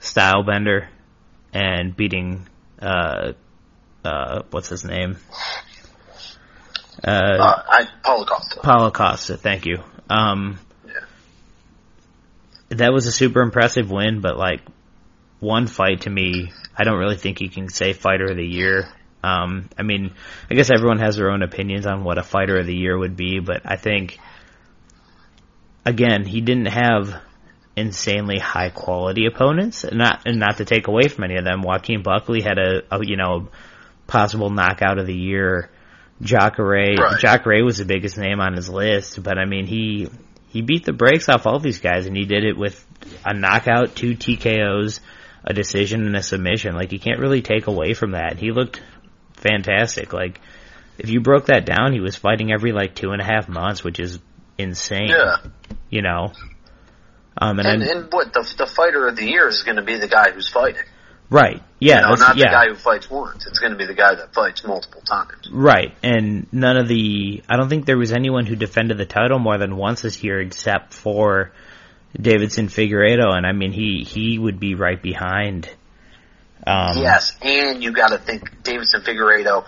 Stylebender and beating, uh, uh, what's his name? Uh,
Uh, I Paulo Costa.
Paulo Costa, thank you. Um,
Yeah.
that was a super impressive win, but like one fight to me, I don't really think you can say fighter of the year. Um, I mean, I guess everyone has their own opinions on what a fighter of the year would be, but I think, again, he didn't have insanely high quality opponents, and not and not to take away from any of them. Joaquin Buckley had a, a you know possible knockout of the year. Jacare,
Right.
Jacare was the biggest name on his list, but I mean he he beat the brakes off all these guys, and he did it with a knockout, two TKOs, a decision, and a submission. Like you can't really take away from that. He looked fantastic. Like if you broke that down, he was fighting every like two and a half months, which is insane.
Yeah.
You know. Um, and,
And, and what the the fighter of the year is going to be the guy who's fighting.
right, yeah,
you know, not
yeah.
the guy who fights once. It's going to be the guy that fights multiple times.
Right, and none of the, I don't think there was anyone who defended the title more than once this year except for Davidson Figueiredo, and I mean, he, he would be right behind. Um,
Yes, and you got to think Davidson Figueiredo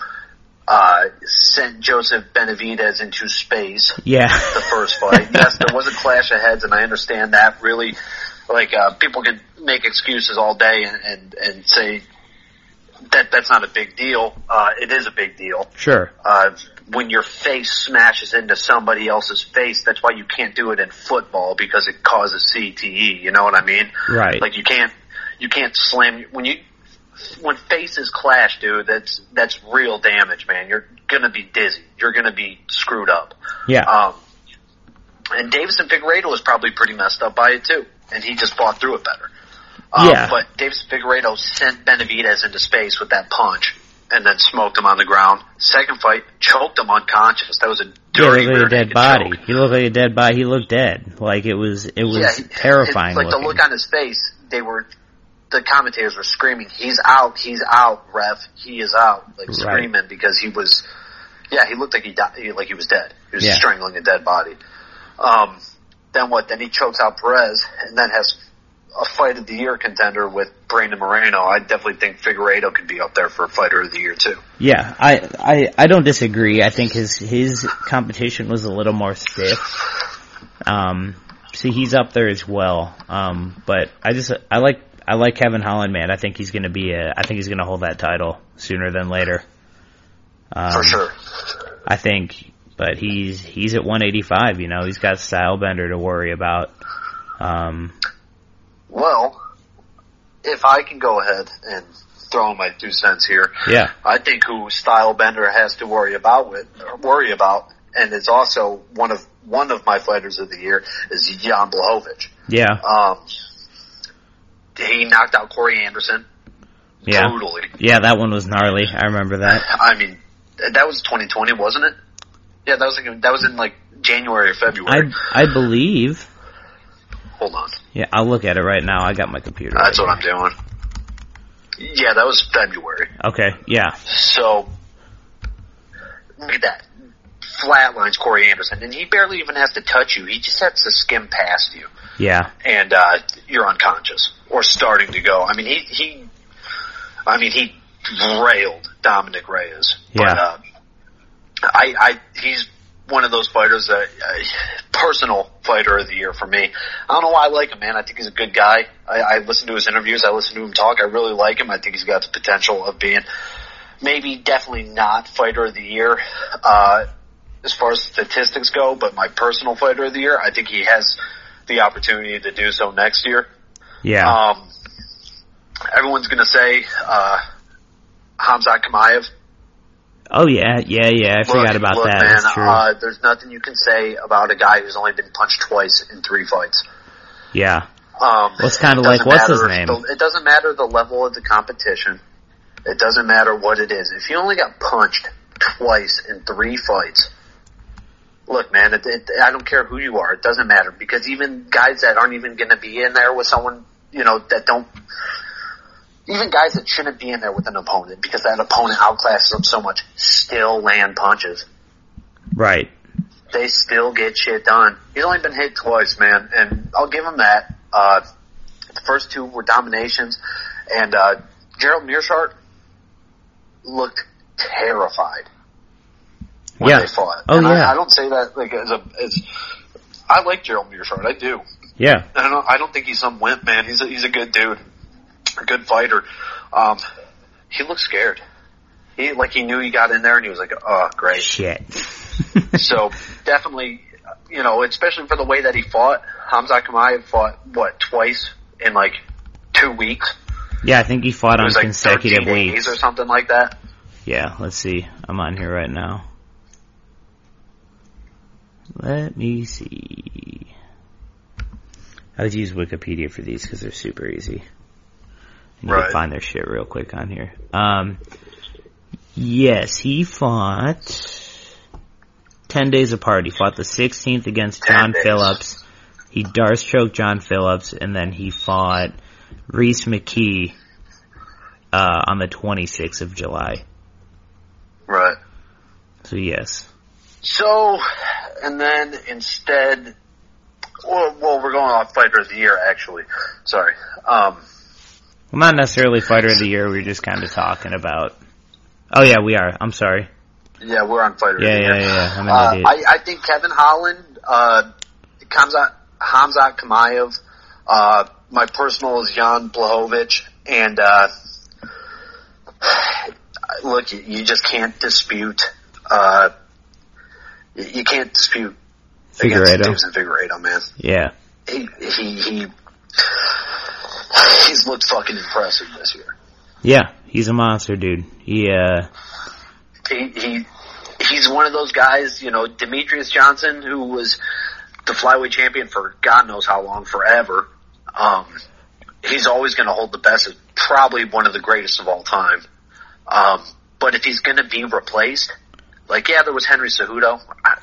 uh, sent Joseph Benavidez into space
Yeah.
the first fight. yes, there was a clash of heads, and I understand that. Really, like uh, people can make excuses all day and and, and say that that's not a big deal. Uh, it is a big deal.
sure.
Uh, when your face smashes into somebody else's face, that's why you can't do it in football because it causes CTE. You know what I mean?
Right.
Like you can't you can't slam when you when faces clash, dude, that's that's real damage, man. You're gonna be dizzy. You're gonna be screwed up.
Yeah.
Um, and Davison Figueiredo was probably pretty messed up by it too, and he just fought through it better. Um,
Yeah.
But Davison Figueiredo sent Benavidez into space with that punch, and then smoked him on the ground. Second fight, choked him unconscious. That was a
Yeah,
dirty,
looked like a dead body.
choke.
He looked like a dead body. He looked dead. Like it was, it was
Yeah,
terrifying
Like
looking.
the look on his face, they were, the commentators were screaming, "He's out! He's out! Ref, he is out!" Like
Right.
screaming because he was, yeah, he looked like he died, like he was dead. He was
Yeah.
strangling a dead body. Um, then what? Then he chokes out Perez, and then has a fight of the year contender with Brandon Moreno. I definitely think Figueiredo could be up there for fighter of the year too.
yeah, I, I, I don't disagree. I think his, his competition was a little more stiff. Um, so he's up there as well. Um, but I just, I like, I like Kevin Holland, man. I think he's gonna be a, I think he's gonna hold that title sooner than later. Um,
For sure.
I think, but he's he's at 185. You know, he's got Stylebender to worry about. Um,
Well, if I can go ahead and throw in my two cents here,
yeah,
I think who Stylebender has to worry about with or worry about, and it's also one of one of my fighters of the year is Jan Blachowicz.
yeah,
Um, he knocked out Corey Anderson
yeah,
brutally.
yeah. That one was gnarly. I remember that.
I mean, that was 2020, wasn't it? Yeah, that was like, that was in like January or February.
I believe.
Hold on,
Yeah, I'll look at it right now. I got my computer.
that's
right
what I'm doing. Yeah, that was February.
Okay, yeah,
So look at that. Flatlines Corey Anderson, and he barely even has to touch you. He just has to skim past you.
Yeah,
and uh, you're unconscious or starting to go. I mean, he he, I mean, he railed Dominick Reyes. But,
Yeah.
uh, I, I, he's one of those fighters that uh, personal fighter of the year for me. I don't know why I like him, man. I think he's a good guy. I, I listen to his interviews. I listen to him talk. I really like him. I think he's got the potential of being maybe definitely not fighter of the year. Uh, as far as statistics go, but my personal fighter of the year, I think he has the opportunity to do so next year.
yeah,
Um, everyone's going to say uh, Khamzat Chimaev.
oh yeah, yeah, yeah. I forgot
Look-
about
look,
that.
Man,
true.
Uh, there's nothing you can say about a guy who's only been punched twice in three fights.
yeah,
Um,
Well, it's kinda
it
like, what's his name?
The, it doesn't matter the level of the competition. It doesn't matter what it is. If you only got punched twice in three fights, look, man, it, it, I don't care who you are. It doesn't matter because even guys that aren't even going to be in there with someone, you know, that don't. Even guys that shouldn't be in there with an opponent because that opponent outclasses them so much still land punches
right.
they still get shit done. He's only been hit twice, man, and I'll give him that. Uh, the first two were dominations, and uh, Gerald Meerschaert looked terrified when
Yeah.
they fought.
Oh,
and
yeah.
I, I don't say that like as a as I like Gerald Meerschaert, I do.
Yeah,
I don't I don't think he's some wimp, man. He's a, he's a good dude, a good fighter. Um, he looked scared. He like he knew he got in there, and he was like, "Oh, great."
shit.
So definitely, you know, especially for the way that he fought, Hamza Chimaev fought what twice in like two weeks.
yeah, I think he fought on
like
consecutive
13
weeks.
or something like that.
Yeah, let's see. I'm on here right now. Let me see. I would use Wikipedia for these because they're super easy. And you can find their shit real quick on here. Um, yes, he fought 10 days apart. He fought the 16th against John
days.
Phillips. He Darce choked John Phillips, and then he fought Rhys McKee uh, on the 26th of July.
Right.
So yes.
So, and then instead, well, well, we're going off fighter of the year actually. Sorry. Um,
Well, not necessarily fighter of the year. We are just kind of talking about. Oh yeah, we are. I'm sorry.
yeah, we're on fighter
Yeah,
of the
yeah,
year.
yeah. I'm an
Uh,
idiot.
I, I think Kevin Holland, uh, Khamzat Chimaev, uh, my personal is Jan Blachowicz, and, uh, look, you, you just can't dispute, uh, you, you can't dispute
Figueiredo.
Davison Figueiredo, man.
Yeah.
He, he, he, he's looked fucking impressive this year.
Yeah, he's a monster, dude. He uh,
He he he's one of those guys, you know, Demetrious Johnson, who was the flyweight champion for God knows how long, forever. Um, he's always going to hold the best. Probably one of the greatest of all time. Um, but if he's going to be replaced, like yeah, there was Henry Cejudo. I,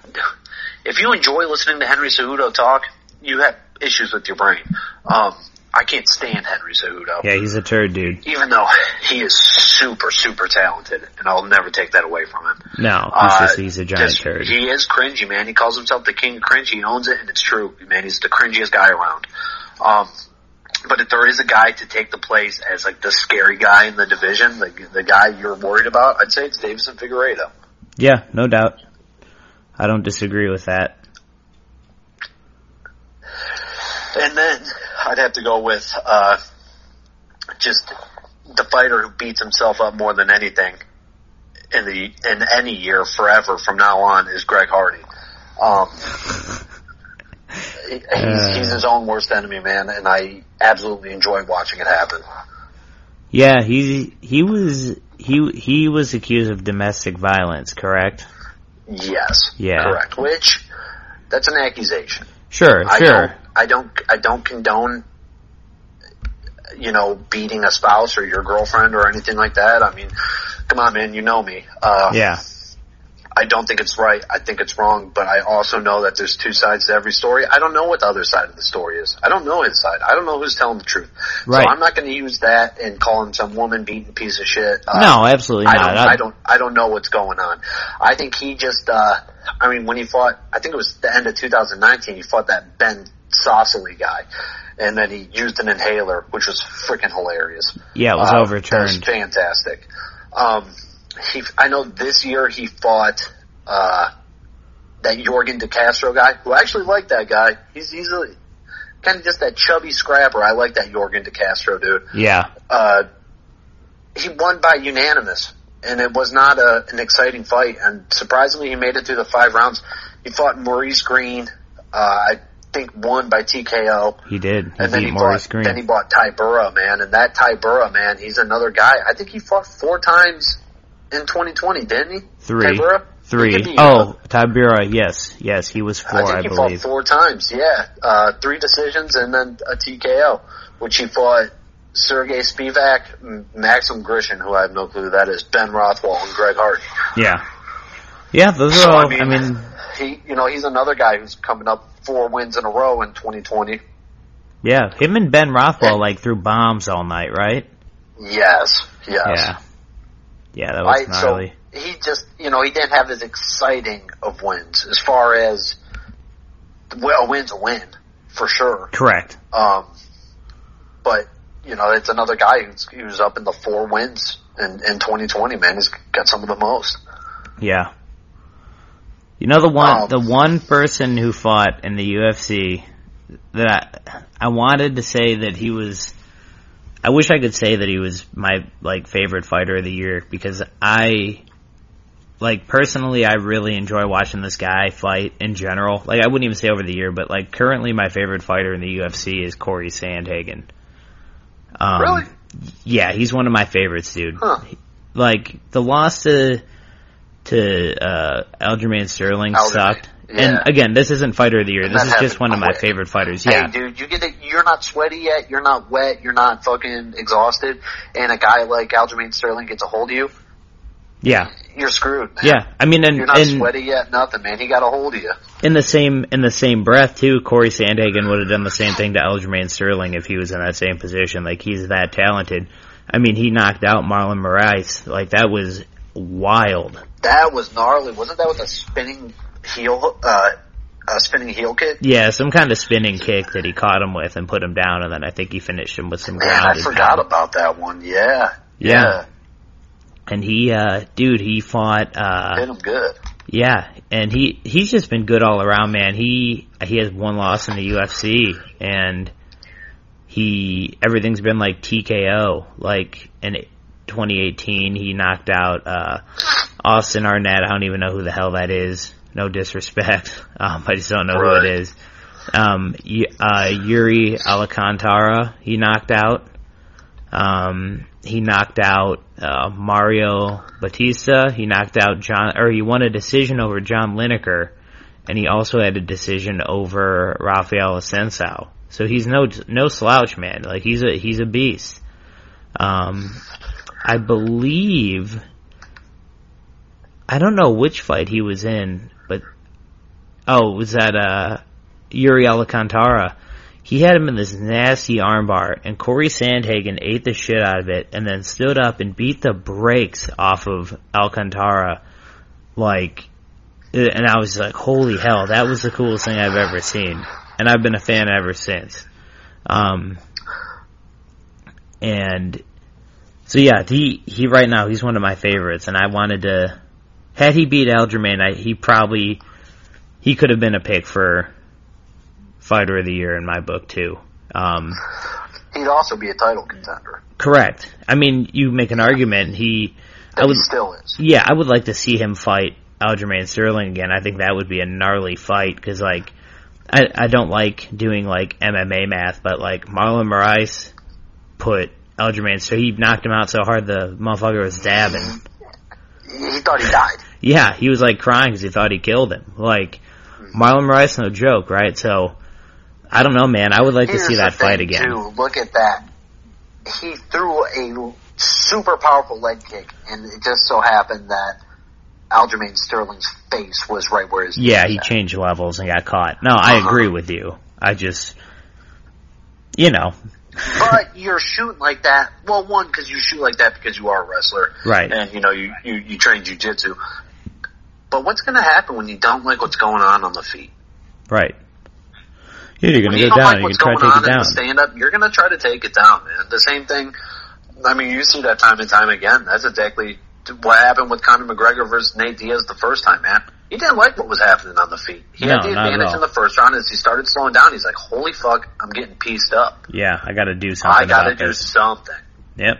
if you enjoy listening to Henry Cejudo talk, you have issues with your brain. Um, I can't stand Henry Cejudo
yeah, he's a turd, dude.
even though he is super, super talented, and I'll never take that away from him.
No, he's
Uh,
just he's a giant
just-
turd.
He is cringy, man. He calls himself the king of cringe. He owns it, and it's true, man. He's the cringiest guy around. Um, but if there is a guy to take the place as like the scary guy in the division, the the guy you're worried about, I'd say it's Davison Figueiredo.
Yeah, no doubt. I don't disagree with that.
And then I'd have to go with uh, just the fighter who beats himself up more than anything in the in any year forever from now on is Greg Hardy. Um, he- he's, he's his own worst enemy, man, and I absolutely enjoy watching it happen.
Yeah, he he was he he was accused of domestic violence, correct?
Yes,
Yeah.
correct. Which that's an accusation.
Sure,
I
sure.
don't, I don't, I don't condone, you know, beating a spouse or your girlfriend or anything like that. I mean, come on, man, you know me. Uh,
Yeah,
I don't think it's right. I think it's wrong, but I also know that there's two sides to every story. I don't know what the other side of the story is. I don't know his side. I don't know who's telling the truth.
Right.
So I'm not going to use that and call him some woman beating piece of shit. Uh,
no, absolutely
I
not.
don't, I don't, I don't know what's going on. I think he just, uh, I mean, when he fought, I think it was the end of 2019, he fought that Ben Sosoli guy. And then he used an inhaler, which was freaking hilarious.
yeah, it was
Uh, That was
overturned.
fantastic. Um, he, I know this year he fought, uh, that Yorgan De Castro guy, who I actually like that guy. He's, he's a, kind of just that chubby scrapper. I like that Yorgan De Castro dude
yeah,
uh, he won by unanimous, and it was not a, an exciting fight. And surprisingly, he made it through the five rounds. He fought Maurice Greene, uh, I think won by TKO,
he did. He
and then he
Maurice
fought,
Green.
then he bought Tybura, man, and that Tybura, man, he's another guy. I think he fought four times in 2020, didn't he? Ty
Three,
Burrow? He
three.
could be, uh,
Oh, Tybura, yes, yes, he was four,
I
I,
think he
believe.
fought four times. Yeah, uh, three decisions and then a TKO, which he fought Serghei Spivac, Maxim Grishin, who I have no clue who that is, Ben Rothwell, and Greg Hart.
Yeah, yeah, those are all.
I mean,
I mean,
he, you know, he's another guy who's coming up four wins in a row in 2020.
yeah, him and Ben Rothwell like threw bombs all night, right?
Yes, yes.
Yeah, yeah, that was
so
gnarly.
he just, you know, he didn't have as exciting of wins as far as well, a win's a win for sure.
Correct.
Um, but you know, it's another guy who's who's up in the four wins in in 2020. Man, he's got some of the most.
Yeah. You know the one
Um,
the one person who fought in the UFC that I, I wanted to say that he was I wish I could say that he was my like favorite fighter of the year because I like personally I really enjoy watching this guy fight in general. Like I wouldn't even say over the year, but like currently my favorite fighter in the UFC is Cory Sandhagen. Um,
Really?
Yeah, he's one of my favorites, dude.
Huh.
Like the loss to to uh, Aljamain Sterling
Aljamain,
sucked.
Yeah.
And again, this isn't fighter of the year.
And
This is just one of my favorite fighters. Yeah,
Hey, dude, you get it. You're not sweaty yet. You're not wet. You're not fucking exhausted. And a guy like Aljamain Sterling gets a hold of you.
yeah,
You're screwed. Man.
yeah. I mean, and,
You're not
and
sweaty yet. Nothing, man. He got a hold of you.
in the same in the same breath too, Cory Sandhagen would have done the same thing to Aljamain Sterling if he was in that same position. Like he's that talented. I mean, he knocked out Marlon Moraes. Like that was wild.
That was gnarly. Wasn't that with a spinning heel, uh, a spinning heel kick?
Yeah, some kind of spinning kick that he caught him with and put him down, and then I think he finished him with some ground.
I forgot
pound.
about that one. Yeah.
Yeah. And he, uh, dude, he fought,
Yeah. Hit
uh,
him good.
yeah, and he, he's just been good all around, man. He, he has one loss in the UFC, and he, everything's been like TKO. Like, in 2018, he knocked out, uh, Austin Arnett. I don't even know who the hell that is. No disrespect. Um, I just don't know who it is. Um, uh, Yuri Alcantara, he knocked out. Um, he knocked out uh, Mario Bautista. He knocked out John, or he won a decision over John Lineker, and he also had a decision over Rafael Assunção. So he's no no slouch, man. Like he's a he's a beast. Um, I believe I don't know which fight he was in, oh, was that uh Yuri Alcantara? He had him in this nasty armbar, and Cory Sandhagen ate the shit out of it, and then stood up and beat the brakes off of Alcantara, like, and I was like, holy hell, that was the coolest thing I've ever seen, and I've been a fan ever since. Um, and so yeah, he he right now he's one of my favorites, and I wanted to. Had he beat Aljamain, I, he probably he could have been a pick for fighter of the year in my book too. Um,
He'd also be a title contender.
correct. I mean, you make an argument. He, I would,
he still is.
yeah, I would like to see him fight Aljamain Sterling again. I think that would be a gnarly fight because, like, I I don't like doing like MMA math, but like Marlon Moraes put Aljamain, so he knocked him out so hard the motherfucker was dabbing.
He thought he died.
Yeah, he was like crying because he thought he killed him. Like Marlon Moraes, no joke, right? So I don't know, man. I would like to see that fight again.
Too. Look at that. He threw a super powerful leg kick, and it just so happened that Aljamain Sterling's face was right where his
Yeah, he
at.
changed levels and got caught. No, I
Uh-huh.
agree with you. I just, you know,
But you're shooting like that. Well, one because you shoot like that because you are a wrestler,
right?
and you know you you, you train jujitsu. But what's going to happen when you don't like what's going on on the feet?
Right. Yeah, you're gonna
you
go
don't
down.
like
You're
what's
gonna try to
on
take it
in
down.
the stand up, you're going to try to take it down, man. The same thing. I mean, you see that time and time again. That's exactly what happened with Conor McGregor versus Nate Diaz the first time, man. He didn't like what was happening on the feet. He had the advantage in the first round. As he started slowing down, he's like, "Holy fuck, I'm getting pieced up.
Yeah, I got to do something
I got to do
this.
something."
Yep.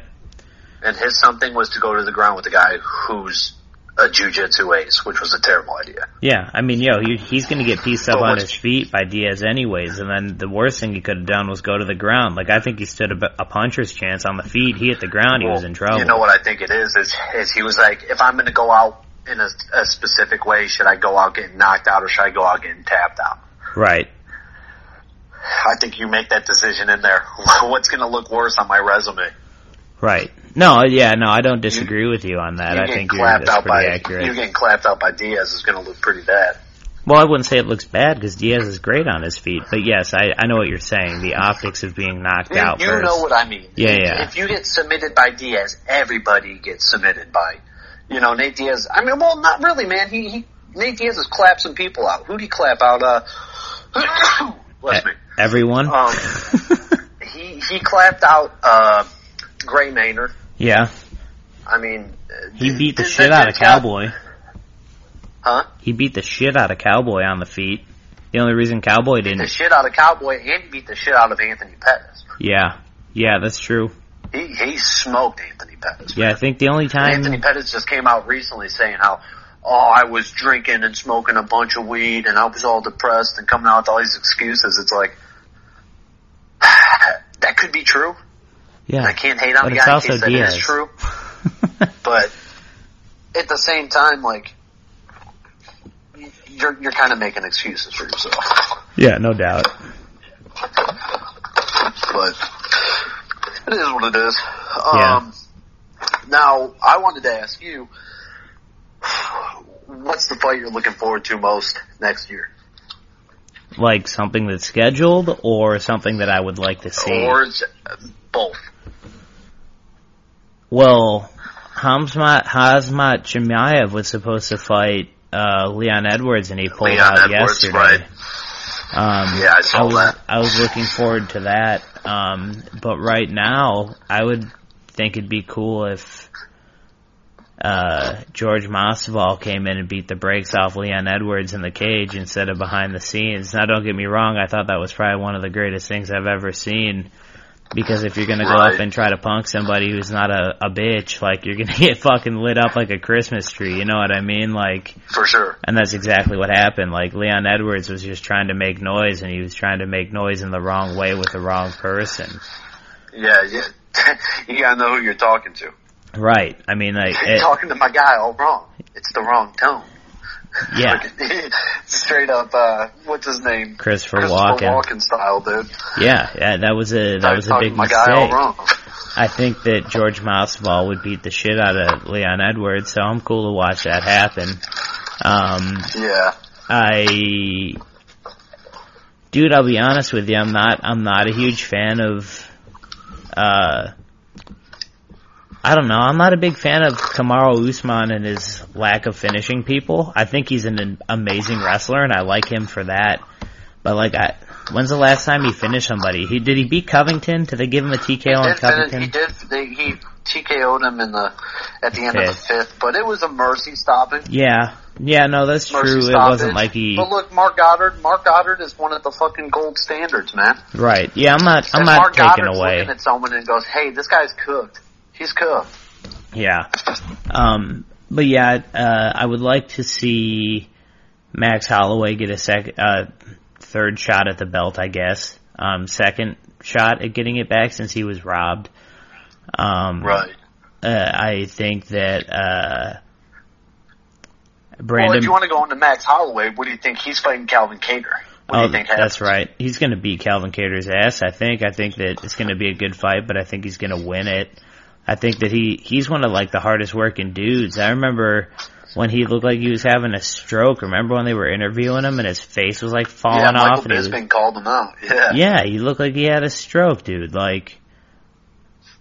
And his something was to go to the ground with a guy who's a jujitsu ace, which was a terrible idea.
Yeah, I mean, yo, he, he's going to get pieced up on his feet by Diaz anyways, and then the worst thing he could have done was go to the ground. Like, I think he stood a, a puncher's chance on the feet. He hit the ground, he was in trouble.
You know what I think it is? Is, is he was like, if I'm going to go out in a, a specific way, should I go out getting knocked out or should I go out getting tapped out?
Right.
I think you make that decision in there. What's going to look worse on my resume?
Right. No, yeah, no, I don't disagree with you on that.
you
I think you're, that's
out by
pretty accurate.
you getting clapped out by Diaz is going to look pretty bad.
Well, I wouldn't say it looks bad because Diaz is great on his feet, but yes, I, I know what you're saying. The optics of being knocked
You,
out
you
first.
know what I mean.
Yeah,
If-
yeah.
If you get submitted by Diaz, everybody gets submitted by, you know, Nate Diaz. I mean, well, not really, man. He, he Nate Diaz has clapped some people out. Who'd he clap out? Uh, bless me.
Everyone.
Um, he he clapped out uh, Gray Maynard.
Yeah,
I mean,
he beat the
th-
shit out of Cowboy.
Huh?
He beat the shit out of Cowboy on the feet. The only reason Cowboy didn't.
The shit out of Cowboy, and beat the shit out of Anthony Pettis.
Yeah, yeah, that's true.
He he smoked Anthony Pettis.
Yeah, I think the only time.
Anthony Pettis just came out recently saying how, oh, I was drinking and smoking a bunch of weed and I was all depressed and coming out with all these excuses. It's like, that could be true.
Yeah,
I can't hate on
But
the guy in case that
Diaz.
is true. But at the same time, like, you're, you're kind of making excuses for yourself.
yeah, no doubt.
But it is what it is.
Yeah.
Um, now, I wanted to ask you, what's the fight you're looking forward to most next year?
Like something that's scheduled or something that I would like to see.
Or is it both?
Well, Khamzat Hazmat Chimaev was supposed to fight uh, Leon Edwards, and he pulled
Leon
out
Edwards,
yesterday.
right.
Um,
Yeah, I saw
was,
that.
I was looking forward to that. Um, but right now, I would think it'd be cool if uh, George Masvidal came in and beat the brakes off Leon Edwards in the cage instead of behind the scenes. Now, don't get me wrong, I thought that was probably one of the greatest things I've ever seen. Because if you're gonna go
Right.
up and try to punk somebody who's not a, a bitch, like you're gonna get fucking lit up like a Christmas tree, you know what I mean? Like,
For sure.
and that's exactly what happened. Like Leon Edwards was just trying to make noise, and he was trying to make noise in the wrong way with the wrong person.
Yeah, yeah. you gotta know who you're talking to.
Right. I mean, like,
You're
it,
talking to my guy all wrong. It's the wrong tone.
Yeah,
Straight up, uh, what's his name?
Christopher,
Christopher
Walken.
Walken style, dude.
Yeah, yeah, that was a that was a big
to my guy all
mistake.
wrong.
I think that George Masvidal would beat the shit out of Leon Edwards, so I'm cool to watch that happen. Um,
Yeah.
I, dude, I'll be honest with you, I'm not, I'm not a huge fan of, uh, I don't know, I'm not a big fan of Kamaru Usman and his lack of finishing people. I think he's an amazing wrestler and I like him for that. But like, I, when's the last time he finished somebody? He, did he beat Covington? Did they give him a TKO on
did, finish,
Covington?
he did. They, he TKO'd him in the at the end of the
Fifth.
fifth, but it was a mercy stopping.
Yeah, yeah, no, that's
Mercy
true. It wasn't like he,
But look, Marc Goddard. Marc Goddard is one of the fucking gold standards, man.
right? Yeah, I'm not, I'm
And
not
Mark
taking
Goddard's
away.
looking at someone and goes, "Hey, this guy's cooked. He's cool.
Yeah. Um, but yeah, uh, I would like to see Max Holloway get a sec, uh, third shot at the belt, I guess. Um, second shot at getting it back since he was robbed. Um,
Right.
uh, I think that, uh,
Well, if you want to go into Max Holloway, what do you think? He's fighting Calvin Kattar. What do
oh,
you think
that's right. He's gonna beat Calvin Kattar's ass, I think. I think that it's gonna be a good fight, but I think he's gonna win it. I think that he, he's one of like the hardest working dudes. I remember when he looked like he was having a stroke. Remember when they were interviewing him and his face was like falling
Yeah, Michael
off was,
Bisping called him out. Yeah.
yeah, he looked like he had a stroke, dude. Like,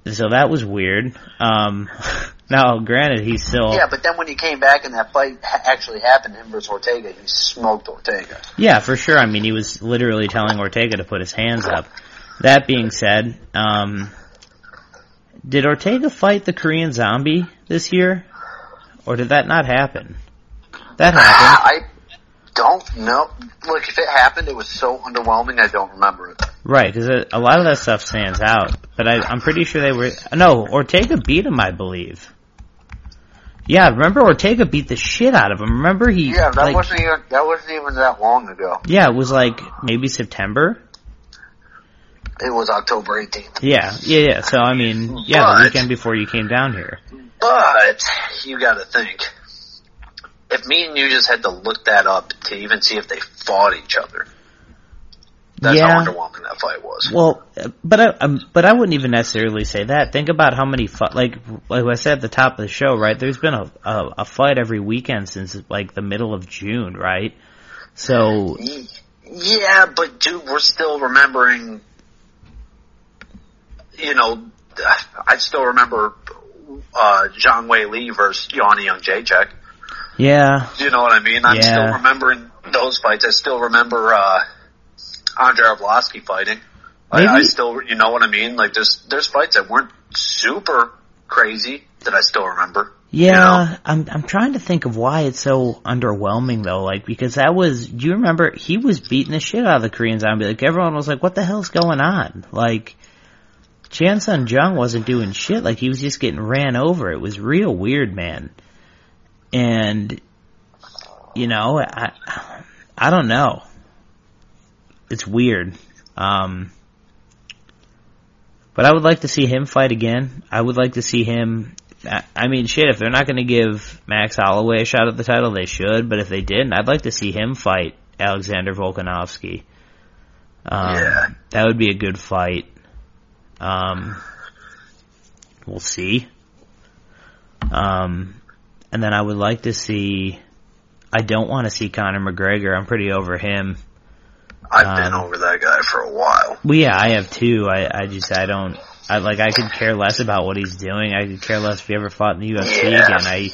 so that was weird. Um, now granted, he's still,
Yeah, but then when he came back and that fight actually happened, him versus Ortega, he smoked Ortega.
Yeah, for sure. I mean, he was literally telling Ortega to put his hands up. That being said, um, did Ortega fight the Korean zombie this year? Or did that not happen? That happened.
I don't know. Look, if it happened, it was so underwhelming. I don't remember it.
Right, because a lot of that stuff stands out. But I, I'm pretty sure they were. No, Ortega beat him, I believe. Yeah, remember Ortega beat the shit out of him. Remember he.
Yeah, that
like,
wasn't even that wasn't even that long ago.
Yeah, it was like maybe September.
It was October 18th.
Yeah, yeah, yeah. So I mean, yeah, the weekend before you came down here.
But you got to think, if me and you just had to look that up to even see if they fought each other, that's
Yeah.
how underwhelming that fight was.
Well, but I, um, but I wouldn't even necessarily say that. Think about how many fu- like like I said at the top of the show, right? There's been a, a a fight every weekend since like the middle of June, right? So
Yeah, but dude, we're still remembering. You know, I still remember uh, Zhang Weili versus Joanna Jedrzejczyk.
yeah,
Do you know what I mean? I'm
Yeah.
still remembering those fights. I still remember uh, Andrei Arlovski fighting. I, I still, you know what I mean? Like there's there's fights that weren't super crazy that I still remember.
yeah.
You know?
I'm I'm trying to think of why it's so underwhelming though. Like because that was, do you remember he was beating the shit out of the Korean zombie? Like everyone was like, what the hell's going on? Like. Chan Sung Jung wasn't doing shit. Like he was just getting ran over. It was real weird, man. And you know, I I don't know. It's weird. Um but I would like to see him fight again. I would like to see him I I mean shit, if they're not going to give Max Holloway a shot at the title, they should, but if they didn't, I'd like to see him fight Alexander Volkanovski. Um
Yeah.
that would be a good fight. Um we'll see. Um and then I would like to see I don't want to see Conor McGregor. I'm pretty over him.
I've been
Um,
over that guy for a while.
Well, yeah, I have too. I, I just, I don't, I like, I could care less about what he's doing. I could care less if he ever fought in the UFC
Yeah.
again. I,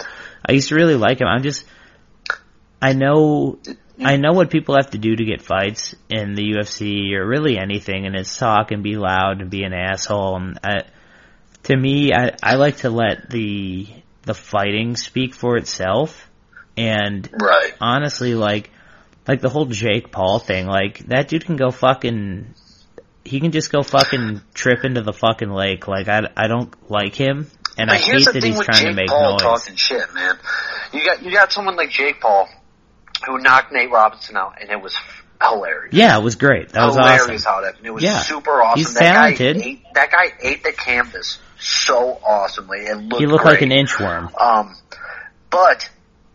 I used to really like him. I'm just, I know, I know what people have to do to get fights in the UFC or really anything, and it's talk and be loud and be an asshole. And I, to me, I, I like to let the, the fighting speak for itself. And
Right.
honestly, like, like the whole Jake Paul thing, like that dude can go fucking, he can just go fucking trip into the fucking lake. Like I, I don't like him, and I
But here's
hate that he's trying
Jake
to make
Paul
noise.
talking shit, man. You got you got someone like Jake Paul who knocked Nate Robinson out, and it was hilarious.
Yeah, it was great. That was
hilarious
awesome.
how that. It was
Yeah.
super awesome.
He's
that
talented.
Guy ate, that guy ate the canvas so awesomely. It looked
He looked
great.
like an inchworm.
Um, but,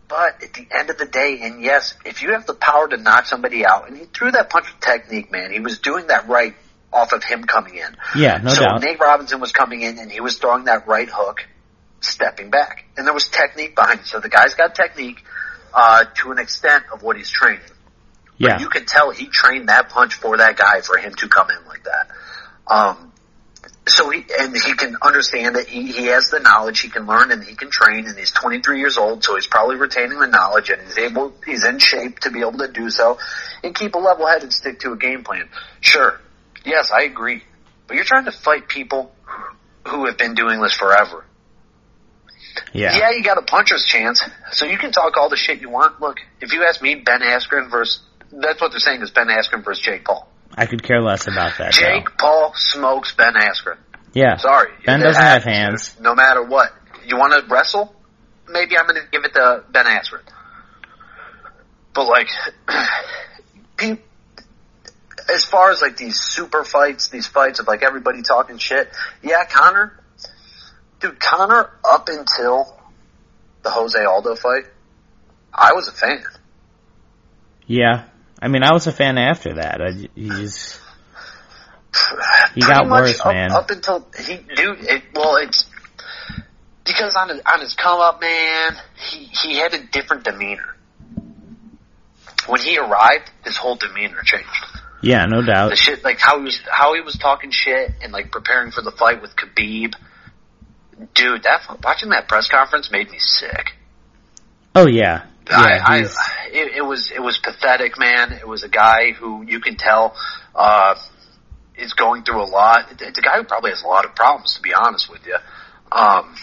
but at the end of the day, and yes, if you have the power to knock somebody out, and he threw that punch with technique, man, he was doing that right off of him coming in.
Yeah, no
so
doubt.
Nate Robinson was coming in and he was throwing that right hook, stepping back, and there was technique behind it. So the guy's got technique uh, to an extent of what he's training.
Yeah,
You can tell he trained that punch for that guy for him to come in like that. Um, so he and he can understand that he, he has the knowledge, he can learn, and he can train. And he's 23 years old, so he's probably retaining the knowledge, and he's able, he's in shape to be able to do so, and keep a level head and stick to a game plan. Sure, yes, I agree, but you're trying to fight people who have been doing this forever.
Yeah,
Yeah, you got a puncher's chance, so you can talk all the shit you want. Look, if you ask me, Ben Askren versus that's what they're saying is Ben Askren versus Jake Paul.
I could care less about that. though.
Jake Paul smokes Ben Askren.
Yeah,
Sorry,
Ben doesn't have hands.
No matter what, you want to wrestle? Maybe I'm going to give it to Ben Askren. But like, pe- as far as like these super fights, these fights of like everybody talking shit, yeah, Conor, dude, Conor up until the Jose Aldo fight, I was a fan.
yeah. I mean, I was a fan after that. I, he's He
Pretty
got worse,
up,
man.
Up until he, dude, it, well, it's because on his, on his come up, man, he he had a different demeanor. When he arrived, his whole demeanor changed.
yeah, no
The
doubt.
shit, like how he was, how he was talking shit and like preparing for the fight with Khabib. Dude, that watching that press conference made me sick.
Oh yeah, yeah.
I, I, it, it was it was pathetic, man. It was a guy who you can tell uh, is going through a lot. It's a guy who probably has a lot of problems, to be honest with you. Um,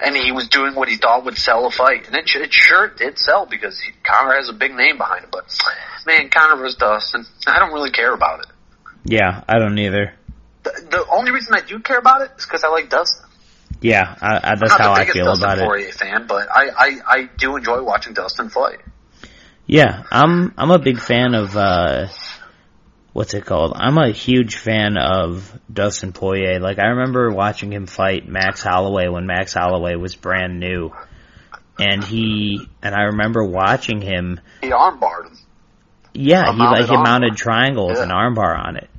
and he was doing what he thought would sell a fight, and it, sh- it sure did sell because he, Conor has a big name behind him. But man, Conor versus Dustin, I don't really care about it.
yeah, I don't either.
The, the only reason I do care about it is because I like Dustin.
Yeah, I, I, that's
I'm not
how I feel
Dustin
about it.
Poirier fan, but I, I I do enjoy watching Dustin fight.
Yeah, I'm I'm a big fan of uh what's it called? I'm a huge fan of Dustin Poirier. Like I remember watching him fight Max Holloway when Max Holloway was brand new. And he and I remember watching him
He armbarred him.
yeah, he like he mounted triangle with
Yeah.
an armbar on it.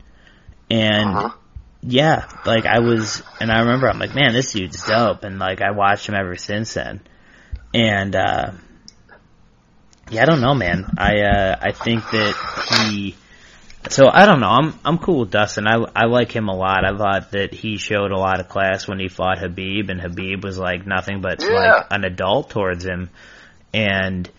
And
Uh-huh.
Yeah, like I was, and I remember I'm like, man, this dude's dope, and like I watched him ever since then, and uh, yeah, I don't know, man. I uh, I think that he, so I don't know. I'm I'm cool with Dustin. I I like him a lot. I thought that he showed a lot of class when he fought Khabib, and Khabib was like nothing but
Yeah.
like an adult towards him, and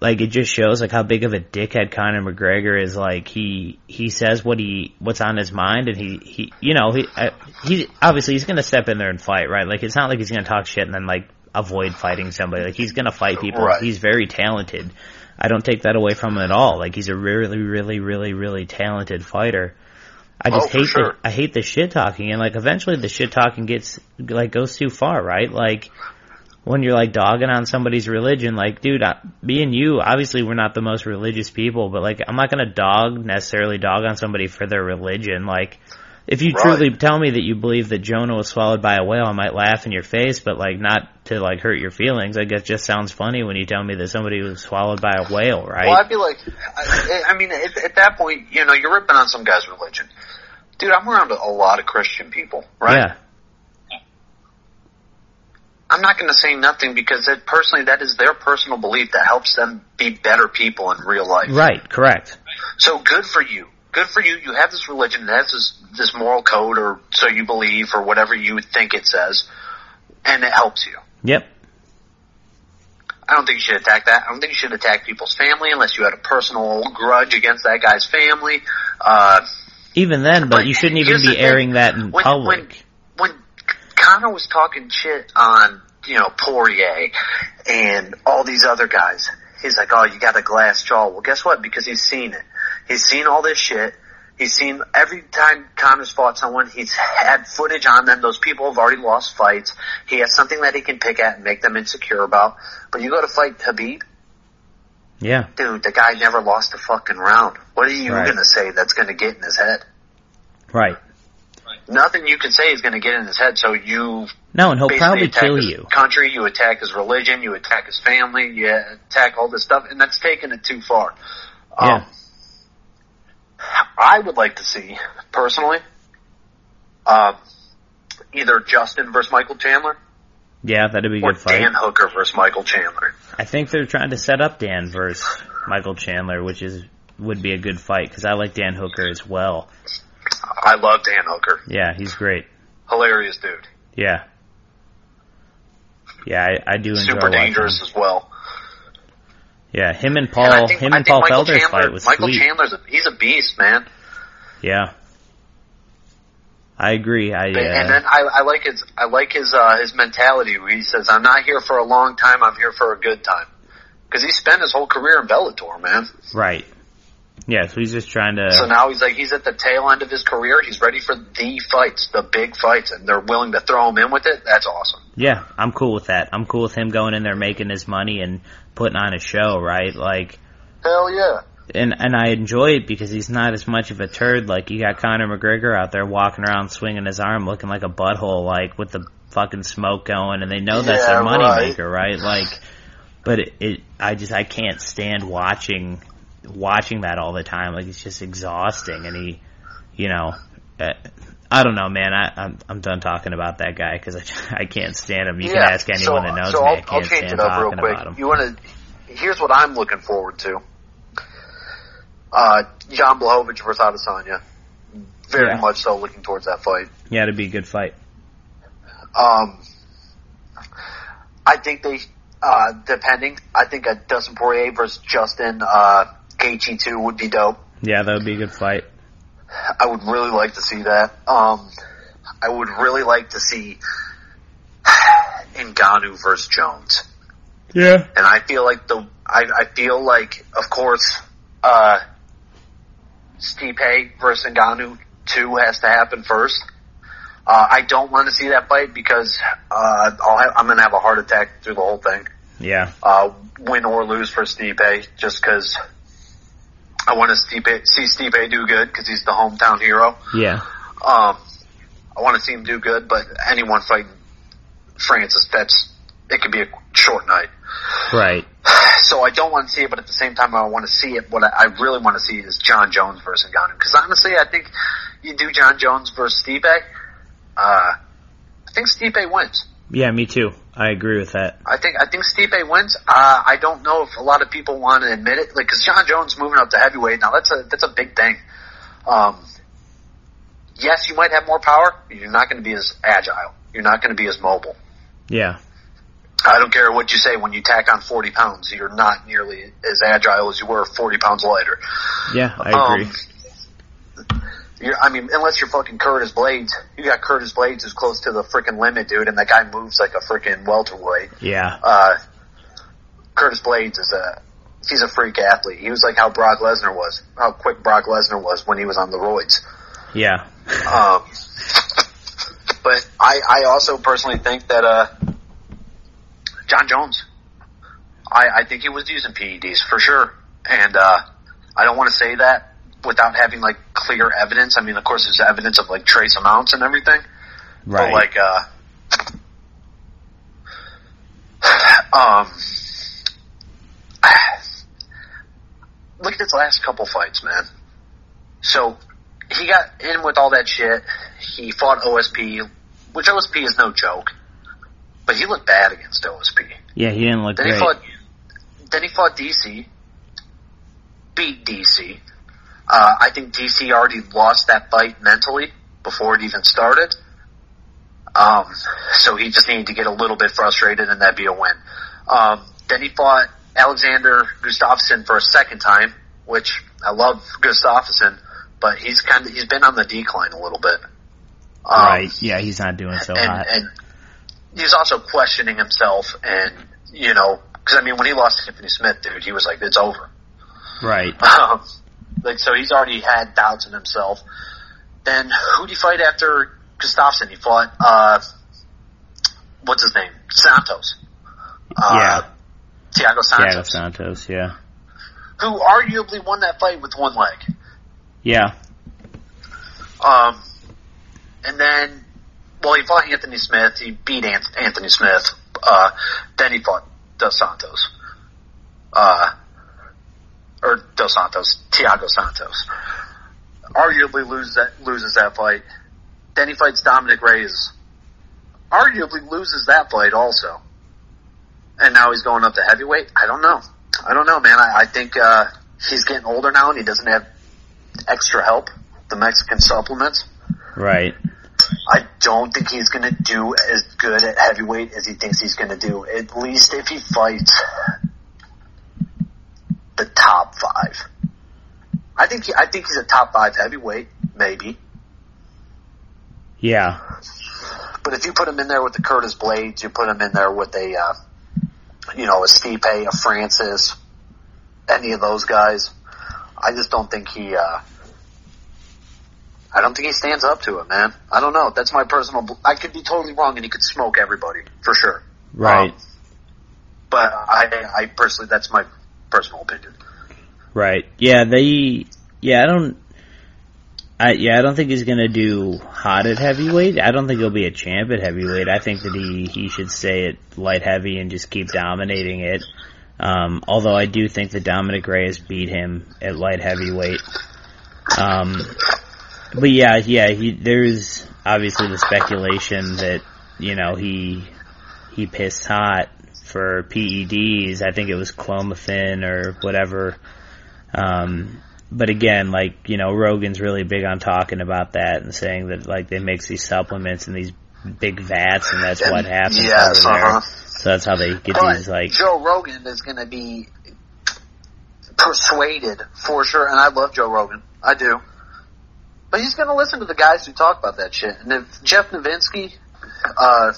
like it just shows like how big of a dickhead Conor McGregor is. Like he he says what he what's on his mind, and he he you know he uh, he obviously he's gonna step in there and fight, right? Like it's not like he's gonna talk shit and then like avoid fighting somebody. Like he's gonna fight people.
Right.
He's very talented. I don't take that away from him at all. Like he's a really really really really talented fighter. I just
Oh,
hate
sure.
the I hate the shit talking, and like eventually the shit talking gets like goes too far, right? Like when you're like dogging on somebody's religion, like, dude, I, me and you, obviously we're not the most religious people, but like, I'm not gonna dog, necessarily dog on somebody for their religion. Like, if you
Right.
truly tell me that you believe that Jonah was swallowed by a whale, I might laugh in your face, but like, not to like hurt your feelings. I guess just sounds funny when you tell me that somebody was swallowed by a whale, right?
Well, I'd be like, I, I mean, at, at that point, you know, you're ripping on some guy's religion. Dude, I'm around a lot of Christian people, right?
Yeah.
I'm not going to say nothing because that, personally, that is their personal belief that helps them be better people in real life.
Right, correct.
So good for you. Good for you. You have this religion, it has this, this moral code, or so you believe, or whatever you think it says, and it helps you.
Yep.
I don't think you should attack that. I don't think you should attack people's family unless you had a personal grudge against that guy's family. Uh,
Even then, but you shouldn't even be
the thing.
airing that in
when,
public.
When Conor was talking shit on, you know, Poirier and all these other guys, he's like, oh, you got a glass jaw. Well, guess what? Because he's seen it. He's seen all this shit. He's seen every time Conor's fought someone, he's had footage on them. Those people have already lost fights. He has something that he can pick at and make them insecure about. But you go to fight Khabib,
Yeah.
Dude, the guy never lost a fucking round. What are you
Right.
gonna say that's gonna get in his head?
Right.
Nothing you can say is gonna get in his head, so you
No, and he'll probably kill
his
you.
country, you attack his religion, you attack his family, you attack all this stuff, and that's taking it too far.
Yeah.
Um, I would like to see, personally, uh, either Justin versus Michael Chandler
Yeah, that'd be a good fight.
Dan Hooker versus Michael Chandler.
I think they're trying to set up Dan versus Michael Chandler, which is would be a good fight because I like Dan Hooker as well.
I love Dan Hooker.
Yeah, he's great.
Hilarious dude.
Yeah. Yeah, I, I do enjoy
Super dangerous as well.
Yeah, him and
And
Paul,
I think,
him and Paul
Michael
Felder's
Chandler,
fight was
Michael
sweet.
Chandler's a, he's a beast, man.
Yeah. I agree. I
And
uh,
then I, I like his I like his uh, his mentality. Where he says, "I'm not here for a long time. I'm here for a good time." Because he spent his whole career in Bellator, man.
right. Yeah, so he's just trying to.
So now he's like he's at the tail end of his career. He's ready for the fights, the big fights, and they're willing to throw him in with it. That's awesome.
Yeah, I'm cool with that. I'm cool with him going in there making his money and putting on a show, right? Like,
Hell yeah.
and and I enjoy it because he's not as much of a turd. Like you got Conor McGregor out there walking around swinging his arm, looking like a butthole, like with the fucking smoke going, and they know that's
Yeah,
their money
right.
maker, right? Like, but it, it, I just I can't stand watching watching that all the time. Like it's just exhausting, and he, you know. Uh, I don't know, man. I, I'm I'm done talking about that guy because I, I can't stand him. You
yeah.
can ask anyone
so,
that knows
so
me.
I'll,
I can't
I'll change
stand
it up real quick. You want to? Here's what I'm looking forward to. Uh, Jan Blachowicz versus Adesanya. Very
Yeah.
much so looking towards that fight.
Yeah, it'd be a good fight.
Um, I think they, uh, depending, I think a Dustin Poirier versus Justin, uh, Gaethje too would be dope.
Yeah, that would be a good fight.
I would really like to see that. Um, I would really like to see Ngannou versus Jones.
Yeah.
And I feel like the, I, I feel like, of course, uh, Stipe versus Ngannou 2 has to happen first. Uh, I don't want to see that fight because, uh, I'll have, I'm gonna have a heart attack through the whole thing.
Yeah.
Uh, win or lose for Stipe, just cause I want to see Stipe do good because he's the hometown hero.
Yeah.
Um, I want to see him do good, but anyone fighting Francis, that's, it could be a short night.
Right.
So I don't want to see it, but at the same time, I want to see it. What I I really want to see is Jon Jones versus Ngannou. Because honestly, I think you do Jon Jones versus Stipe. Uh, I think Stipe wins.
Yeah, me too. I agree with that.
I think I think Stipe wins. Uh, I don't know if a lot of people want to admit it, like because Jon Jones moving up to heavyweight now. That's a that's a big thing. Um, yes, you might have more power. You're not going to be as agile. You're not going to be as mobile.
Yeah.
I don't care what you say when you tack on 40 pounds. You're not nearly as agile as you were 40 pounds lighter.
Yeah, I agree.
Um, you're, I mean, unless you're fucking Curtis Blaydes, you got Curtis Blaydes who's close to the freaking limit, dude, and that guy moves like a freaking welterweight.
yeah.
Uh, Curtis Blaydes is a he's a freak athlete. He was like how Brock Lesnar was, how quick Brock Lesnar was when he was on the roids.
Yeah.
Um, but I, I also personally think that uh, Jon Jones, I, I think he was using PEDs for sure, and uh, I don't want to say that without having like clear evidence. I mean, of course, there's evidence of like trace amounts and everything,
Right.
but like, uh, um, look at his last couple fights, man. So he got in with all that shit. He fought OSP, which OSP is no joke, but he looked bad against OSP.
yeah, he didn't look
Then
great.
he fought. Then he fought DC, beat DC. Uh, I think DC already lost that fight mentally before it even started. Um, so he just needed to get a little bit frustrated, and that'd be a win. Um, then he fought Alexander Gustafsson for a second time, which I love Gustafsson, but he's kind of he's been on the decline a little bit. Um,
right. Yeah, he's not doing so
and,
hot.
and he's also questioning himself, and you know, because I mean, when he lost to Tiffany Smith, dude, he was like, "It's over."
right.
Like, so he's already had doubts in himself. Then who'd he fight after Gustafsson? He fought, uh, what's his name? Santos. Uh,
Yeah.
Thiago Santos.
Thiago Santos, yeah.
who arguably won that fight with one leg.
Yeah.
Um, and then, well, he fought Anthony Smith. He beat Anthony Smith. Uh, then he fought Dos Santos. Uh, or Dos Santos, Thiago Santos. Arguably loses that, loses that fight. Then he fights Dominick Reyes. Arguably loses that fight also. And now he's going up to heavyweight. I don't know. I don't know, man. I, I think, uh, he's getting older now and he doesn't have extra help. The Mexican supplements.
Right.
I don't think he's going to do as good at heavyweight as he thinks he's going to do. At least if he fights the top five. I think he, I think he's a top five heavyweight, maybe.
Yeah.
But if you put him in there with the Curtis Blaydes, you put him in there with a, uh, you know, a Stipe, a Francis, any of those guys, I just don't think he. uh I don't think he stands up to it, man. I don't know. That's my personal. bel- I could be totally wrong, and he could smoke everybody for sure.
Right.
Um, but I, I personally, that's my personal opinion.
Right. Yeah, they yeah, I don't I yeah, I don't think he's gonna do hot at heavyweight. I don't think he'll be a champ at heavyweight. I think that he he should stay at light heavy and just keep dominating it. Um, although I do think that Dominick Reyes beat him at light heavyweight. Um, but yeah, yeah, he, there's obviously the speculation that, you know, he, he pissed hot for PEDs. I think it was clomiphene or whatever. Um, but again, like, you know, Rogan's really big on talking about that and saying that, like, they make these supplements in these big vats and that's what happens
Yes,
over there.
uh-huh.
So that's how they get
But
these, like,
Joe Rogan is going to be persuaded for sure, and I love Joe Rogan, I do. But he's going to listen to the guys who talk about that shit. And if Jeff Novitzky, uh,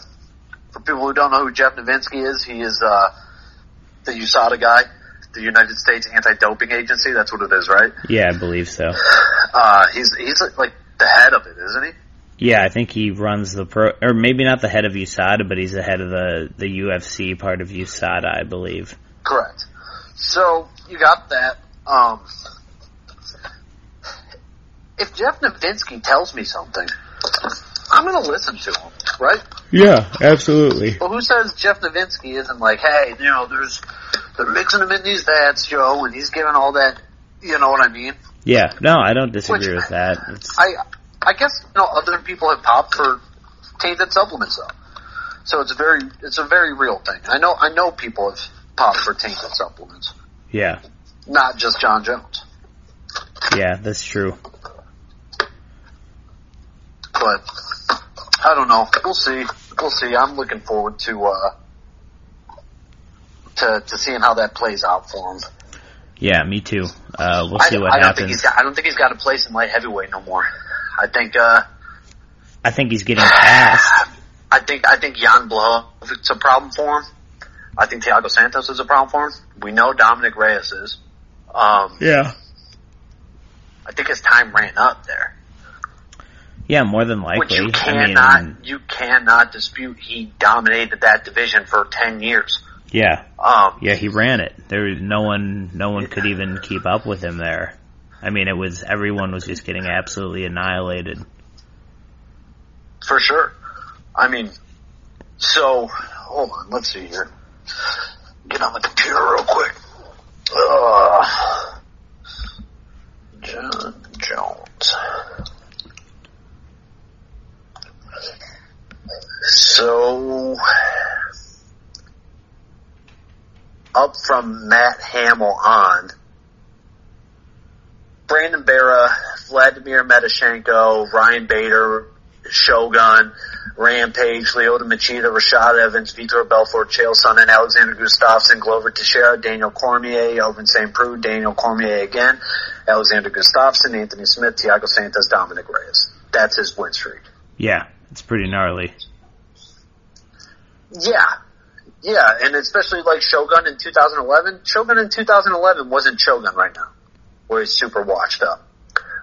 for people who don't know who Jeff Novitzky is, he is uh, the USADA guy, the United States Anti-Doping Agency. That's what it is, right?
yeah, I believe so.
Uh, he's he's like the head of it, isn't he?
Yeah, I think he runs the pro, or maybe not the head of USADA, but he's the head of the, the UFC part of USADA, I believe.
Correct. So you got that. Um, if Jeff Novitzky tells me something, I'm going to listen to him, right?
Yeah, absolutely.
Well, who says Jeff Novitzky isn't like, hey, you know, there's they're mixing him in these vats, Joe, and he's giving all that. You know what I mean?
Yeah, no, I don't disagree
Which-
with that. It's,
I I guess you know other people have popped for tainted supplements though, so it's a very it's a very real thing. I know I know people have popped for tainted supplements,
yeah,
not just Jon Jones.
yeah, that's true.
but I don't know. We'll see. We'll see. I'm looking forward to uh to to seeing how that plays out for him.
Yeah, me too. Uh, we'll
I,
see what
I don't think
happens.
he's got. I don't think he's got a place in light heavyweight no more. I think. uh
I think he's getting past.
I think. I think Jan Blow. If it's a problem for him, I think Thiago Santos is a problem for him. We know Dominick Reyes is. Um,
Yeah.
I think his time ran up there,
Yeah, more than likely.
which you
I
cannot.
mean,
you cannot dispute. He dominated that division for ten years.
yeah,
Um,
yeah, he ran it. There was no one, no one could even keep up with him there. I mean, it was everyone was just getting absolutely annihilated.
For sure. I mean, so hold on. Let's see here. Get on the computer real quick. Uh, Jon Jones. So, up from Matt Hamill on, Brandon Vera, Vladimir Matyushenko, Ryan Bader, Shogun, Rampage, Lyoto Machida, Rashad Evans, Vitor Belfort, Chael Sonnen, Alexander Gustafsson, Glover Teixeira, Daniel Cormier, Ovince St. Preux, Daniel Cormier again, Alexander Gustafsson, Anthony Smith, Thiago Santos, Dominick Reyes. That's his win streak.
Yeah, it's pretty gnarly.
Yeah. Yeah, and especially like Shogun in 2011. Shogun in 2011 wasn't Shogun right now, where he's super washed up.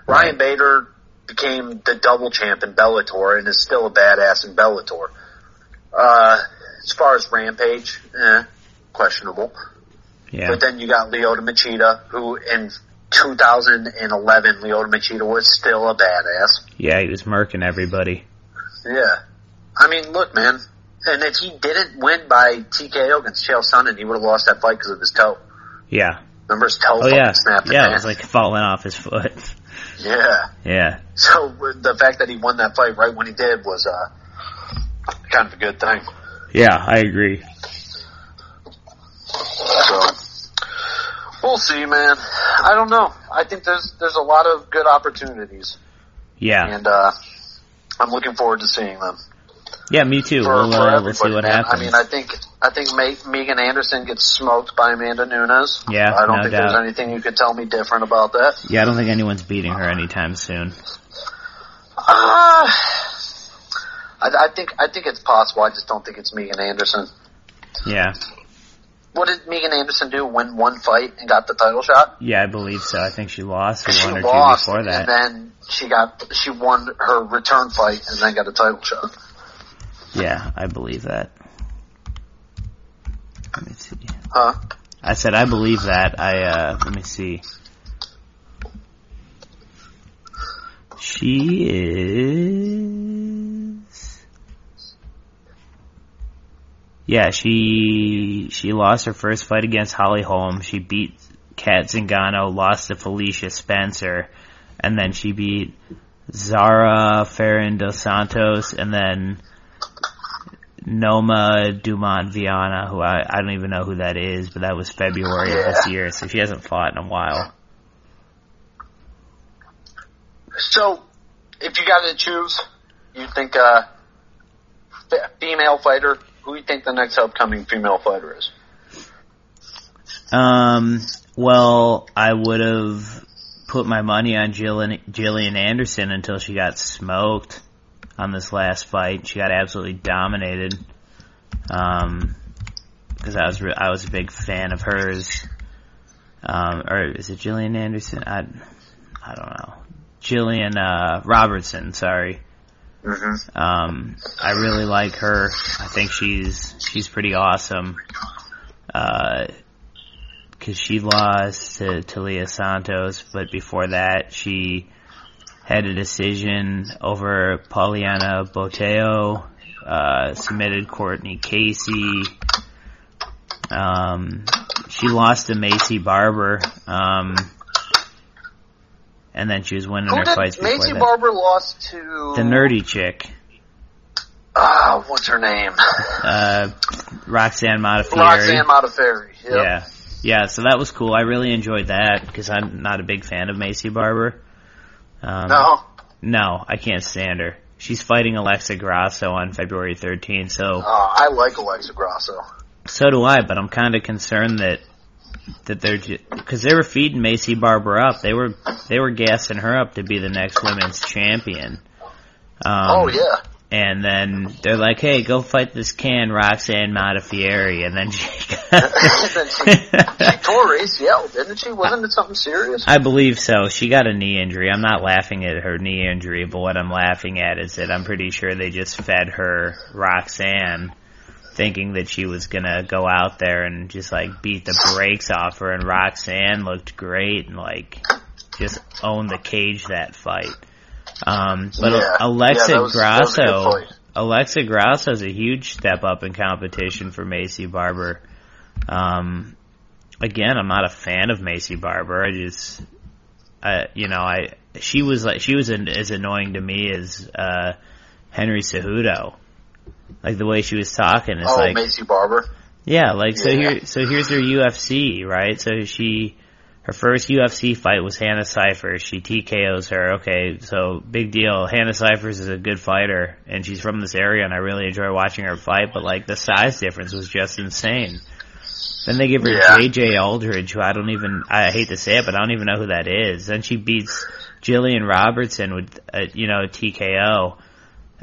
Ryan Bader became the double champ in Bellator and is still a badass in Bellator. Uh, as far as Rampage, eh, questionable.
Yeah.
But then you got Lyoto Machida, who in 2011, Lyoto Machida was still a badass.
Yeah, he was murking everybody.
Yeah. I mean, look, man. And if he didn't win by TKO against Chael Sonnen, he would have lost that fight because of his toe.
Yeah.
Remember his toe
Oh yeah.
snapped
Yeah, it was like falling off his foot.
yeah.
yeah.
So the fact that he won that fight right when he did was uh, kind of a good thing.
Yeah, I agree.
So we'll see, man. I don't know. I think there's there's a lot of good opportunities,
Yeah.
and uh, I'm looking forward to seeing them.
Yeah, me too.
For,
we'll,
for
uh, we'll see what
man.
happens.
I mean, I think I think Ma- Megan Anderson gets smoked by Amanda Nunes.
Yeah,
I don't
no
think
doubt.
there's anything you could tell me different about that.
yeah, I don't think anyone's beating her anytime soon.
Uh, I, I think I think it's possible. I just don't think it's Megan Anderson.
Yeah.
What did Megan Anderson do? Win one fight and got the title shot?
Yeah, I believe so. I think she lost
She
one or
lost,
two before that.
and then she got she won her return fight and then got a title shot.
Yeah, I believe that. Let me see.
Huh?
I said I believe that. I uh let me see. She is Yeah, she she lost her first fight against Holly Holm. She beat Kat Zingano, lost to Felicia Spencer, and then she beat Zarah Fairn dos Santos and then Norma Dumont Viana, who I, I don't even know who that is, but that was February of this year, so she hasn't fought in a while.
So, if you got to choose, you think uh, f- female fighter? Who do you think the next upcoming female fighter is?
Um, well, I would have put my money on Jillian, Jillian Anderson until she got smoked on this last fight. She got absolutely dominated. Um, because I was re- I was a big fan of hers. Um, or is it Jillian Anderson? I I don't know. Jillian uh, Robertson. Sorry.
Mm-hmm.
Um, I really like her. I think she's she's pretty awesome. Uh, cause she lost to Taila Santos, but before that she had a decision over Poliana Botelho, uh, submitted Courtney Casey. Um, she lost to Maycee Barber, um, and then she was winning
Who
her
did
fights
Maycee
that.
Barber lost to?
the nerdy chick.
Ah, what's her name?
uh, Roxanne Modafferi.
Roxanne Modafferi. Yep.
Yeah, yeah. So that was cool. I really enjoyed that because I'm not a big fan of Maycee Barber. Um,
No.
no, I can't stand her. She's fighting Alexa Grasso on February 13th. So,
Uh, I like Alexa Grasso.
so do I. But I'm kind of concerned that that they're because they were feeding Maycee Barber up. They were they were gassing her up to be the next women's champion. Um,
oh yeah.
And then they're like, "Hey, go fight this can Roxanne Modafferi," and then she.
then she, she tore ACL, didn't she? Wasn't it something serious?
I believe so. She got a knee injury. I'm not laughing at her knee injury, but what I'm laughing at is that I'm pretty sure they just fed her Roxanne, thinking that she was gonna go out there and just like beat the brakes off her, and Roxanne looked great and like just owned the cage that fight. Um, but
Yeah.
Alexa
Yeah, was- that was a good
Grasso. Alexa Grasso is a huge step up in competition for Maycee Barber. Um, again, I'm not a fan of Maycee Barber. I just, uh, you know, I she was like she was an, as annoying to me as uh, Henry Cejudo. Like the way she was talking, it's
oh,
like
Maycee Barber.
yeah, like so
Yeah.
here so here's her UFC, right? So she her first UFC fight was Hannah Cifers. She TKOs her. Okay, so big deal. Hannah Cifers is a good fighter and she's from this area and I really enjoy watching her fight, but like the size difference was just insane. Then they give her
Yeah.
JJ Aldridge, who I don't even I hate to say it, but I don't even know who that is. Then she beats Jillian Robertson with a, you know, a TKO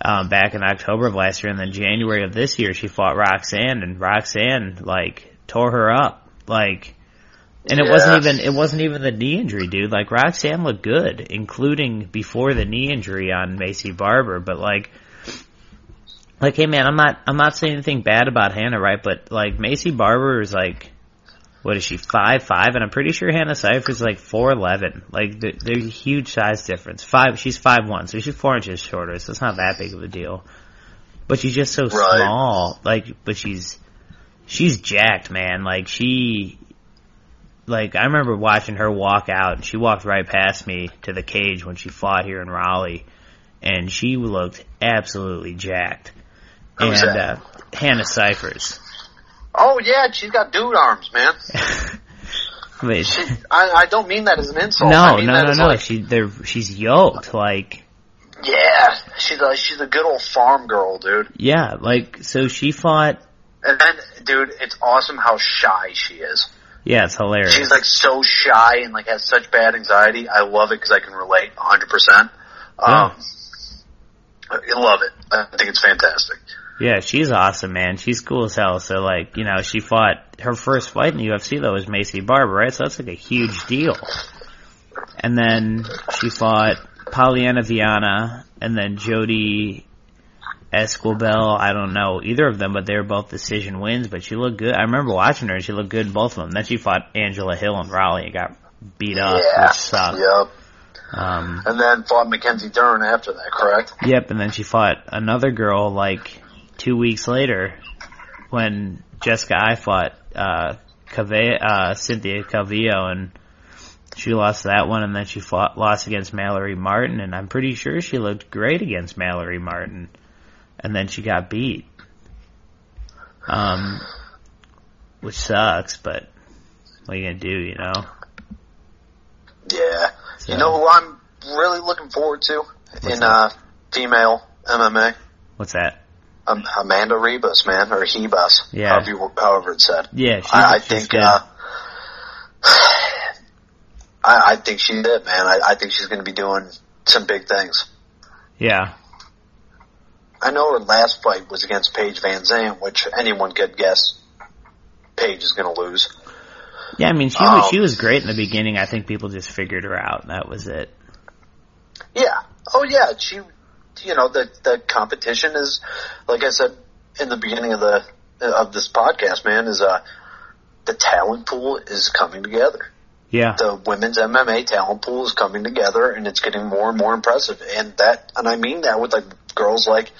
um, back in October of last year, and then January of this year, she fought Roxanne, and Roxanne like tore her up, like, and it wasn't even it wasn't even the knee injury, dude. Like Roxanne looked good, including before the knee injury on Maycee Barber, but like. Like, hey man, I'm not, I'm not saying anything bad about Hannah, right? But like, Maycee Barber is like, what is she five five? And I'm pretty sure Hannah is like four eleven. Like there- there's a huge size difference. Five, she's five one, so she's four inches shorter. So it's not that big of a deal. But she's just so
Right.
small. Like, but she's she's jacked, man. Like she. Like I remember watching her walk out. And she walked right past me to the cage when she fought here in Raleigh, and she looked absolutely jacked.
Who's
and
that?
uh, Hannah Cifers.
Oh yeah, she's got dude arms, man.
Wait,
She, I, I don't mean that as an insult.
no,
I mean
no, no, no.
Like,
she, they're, she's yoked. Like,
yeah, she's a she's a good old farm girl, dude.
yeah, like so she fought.
And then, dude, it's awesome how shy she is.
Yeah, it's hilarious.
She's like so shy and like has such bad anxiety. I love it because I can relate 100. percent Um, I love it. I think it's fantastic.
Yeah, she's awesome, man. She's cool as hell. So like, you know, she fought her first fight in the UFC though was Maycee Barber, right? So that's like a huge deal. And then she fought Polyana Viana and then Jodie Esquibel. I don't know either of them, but they were both decision wins. But she looked good. I remember watching her and she looked good in both of them. Then she fought Angela Hill and Raleigh and got beat up,
yeah.
which sucked.
Yep.
Um,
And then fought Mackenzie Dern after that, correct?
Yep, and then she fought another girl like two weeks later when Jessica I fought uh, Cave- uh Cynthia Calvillo and she lost that one and then she fought lost against Mallory Martin and I'm pretty sure she looked great against Mallory Martin and then she got beat. Um which sucks, but what are you gonna do, you know?
Yeah.
So-
You know who I'm really looking forward to in uh, female MMA?
What's that?
Um, Amanda Ribas, man, or Hebus,
Yeah.
however, you, however it's said.
Yeah, she's,
I, I think
good.
uh, I, I think she's it, man. I, I think she's going to be doing some big things.
yeah.
I know her last fight was against Paige VanZant, which anyone could guess Paige is going to lose.
Yeah, I mean she was
Um,
she was great in the beginning. I think people just figured her out. That was it.
Yeah. Oh yeah. She, you know, the the competition is, like I said in the beginning of the of this podcast, man, is uh the talent pool is coming together.
Yeah.
The women's MMA talent pool is coming together, and it's getting more and more impressive. And that, and I mean that with like girls like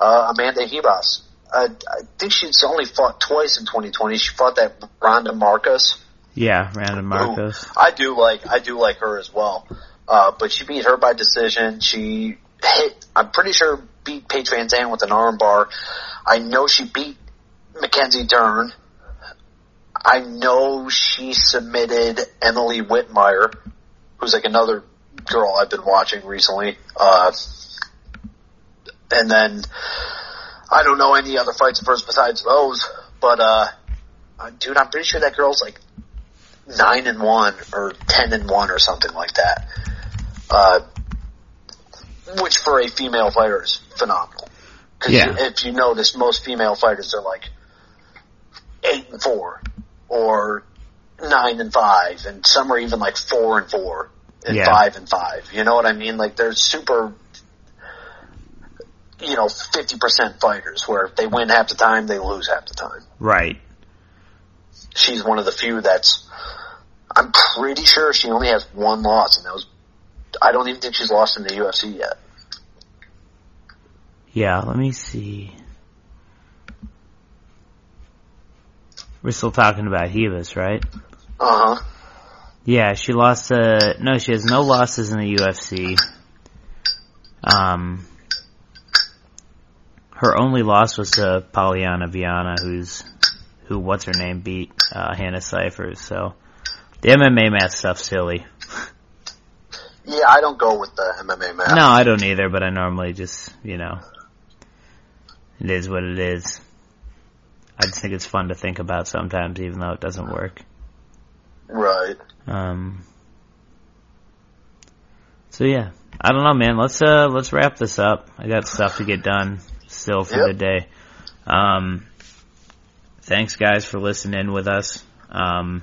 uh, Amanda Hebas. Uh, I think she's only fought twice in 2020. She fought that Randa Markos.
Yeah, Randa Markos.
I do like I do like her as well. Uh, but she beat her by decision. She hit. I'm pretty sure beat Paige VanZant with an armbar. I know she beat Mackenzie Dern. I know she submitted Emily Whitmire, who's like another girl I've been watching recently. Uh, and then I don't know any other fights of hers besides those. But uh, uh, dude, I'm pretty sure that girl's like nine and one or ten and one or something like that. Uh, which for a female fighter is phenomenal. 'Cause
Yeah.
you- if you notice, most female fighters are like eight and four or nine and five, and some are even like four and four and
Yeah.
five and five. You know what I mean? Like they're super, you know, fifty percent fighters where if they win half the time, they lose half the time
Right.
she's one of the few that's I'm pretty sure she only has one loss and that was I don't even think she's lost in the UFC yet.
Yeah, let me see. We're still talking about Hebus, right?
Uh huh.
Yeah, she lost to, no, she has no losses in the UFC. Um, her only loss was to Polyana Viana, who's, who, what's her name, beat, uh, Hannah Cifers, so. The MMA math stuff's silly.
Yeah, I don't go with the MMA math.
No, I don't either, but I normally just, you know, it is what it is. I just think it's fun to think about sometimes, even though it doesn't work.
Right.
Um, so yeah, I don't know, man. Let's uh, let's wrap this up. I got stuff to get done still for
Yep.
the day. Um, thanks guys for listening with us. Um,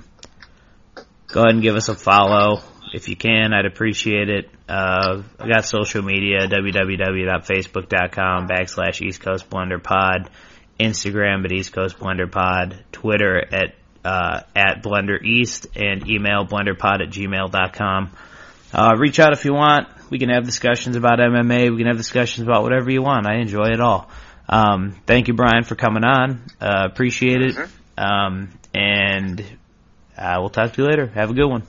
go ahead and give us a follow if you can. I'd appreciate it. Uh, I got social media, www.facebook.com backslash East Coast Blender Pod, Instagram at East Coast Blender Pod, Twitter at uh, at Blender East and email blenderpod at gmail.com. Uh, reach out if you want. We can have discussions about MMA. We can have discussions about whatever you want. I enjoy it all. Um, thank you, Brian, for coming on. Uh, appreciate it. Um, and uh, we'll talk to you later. Have a good one.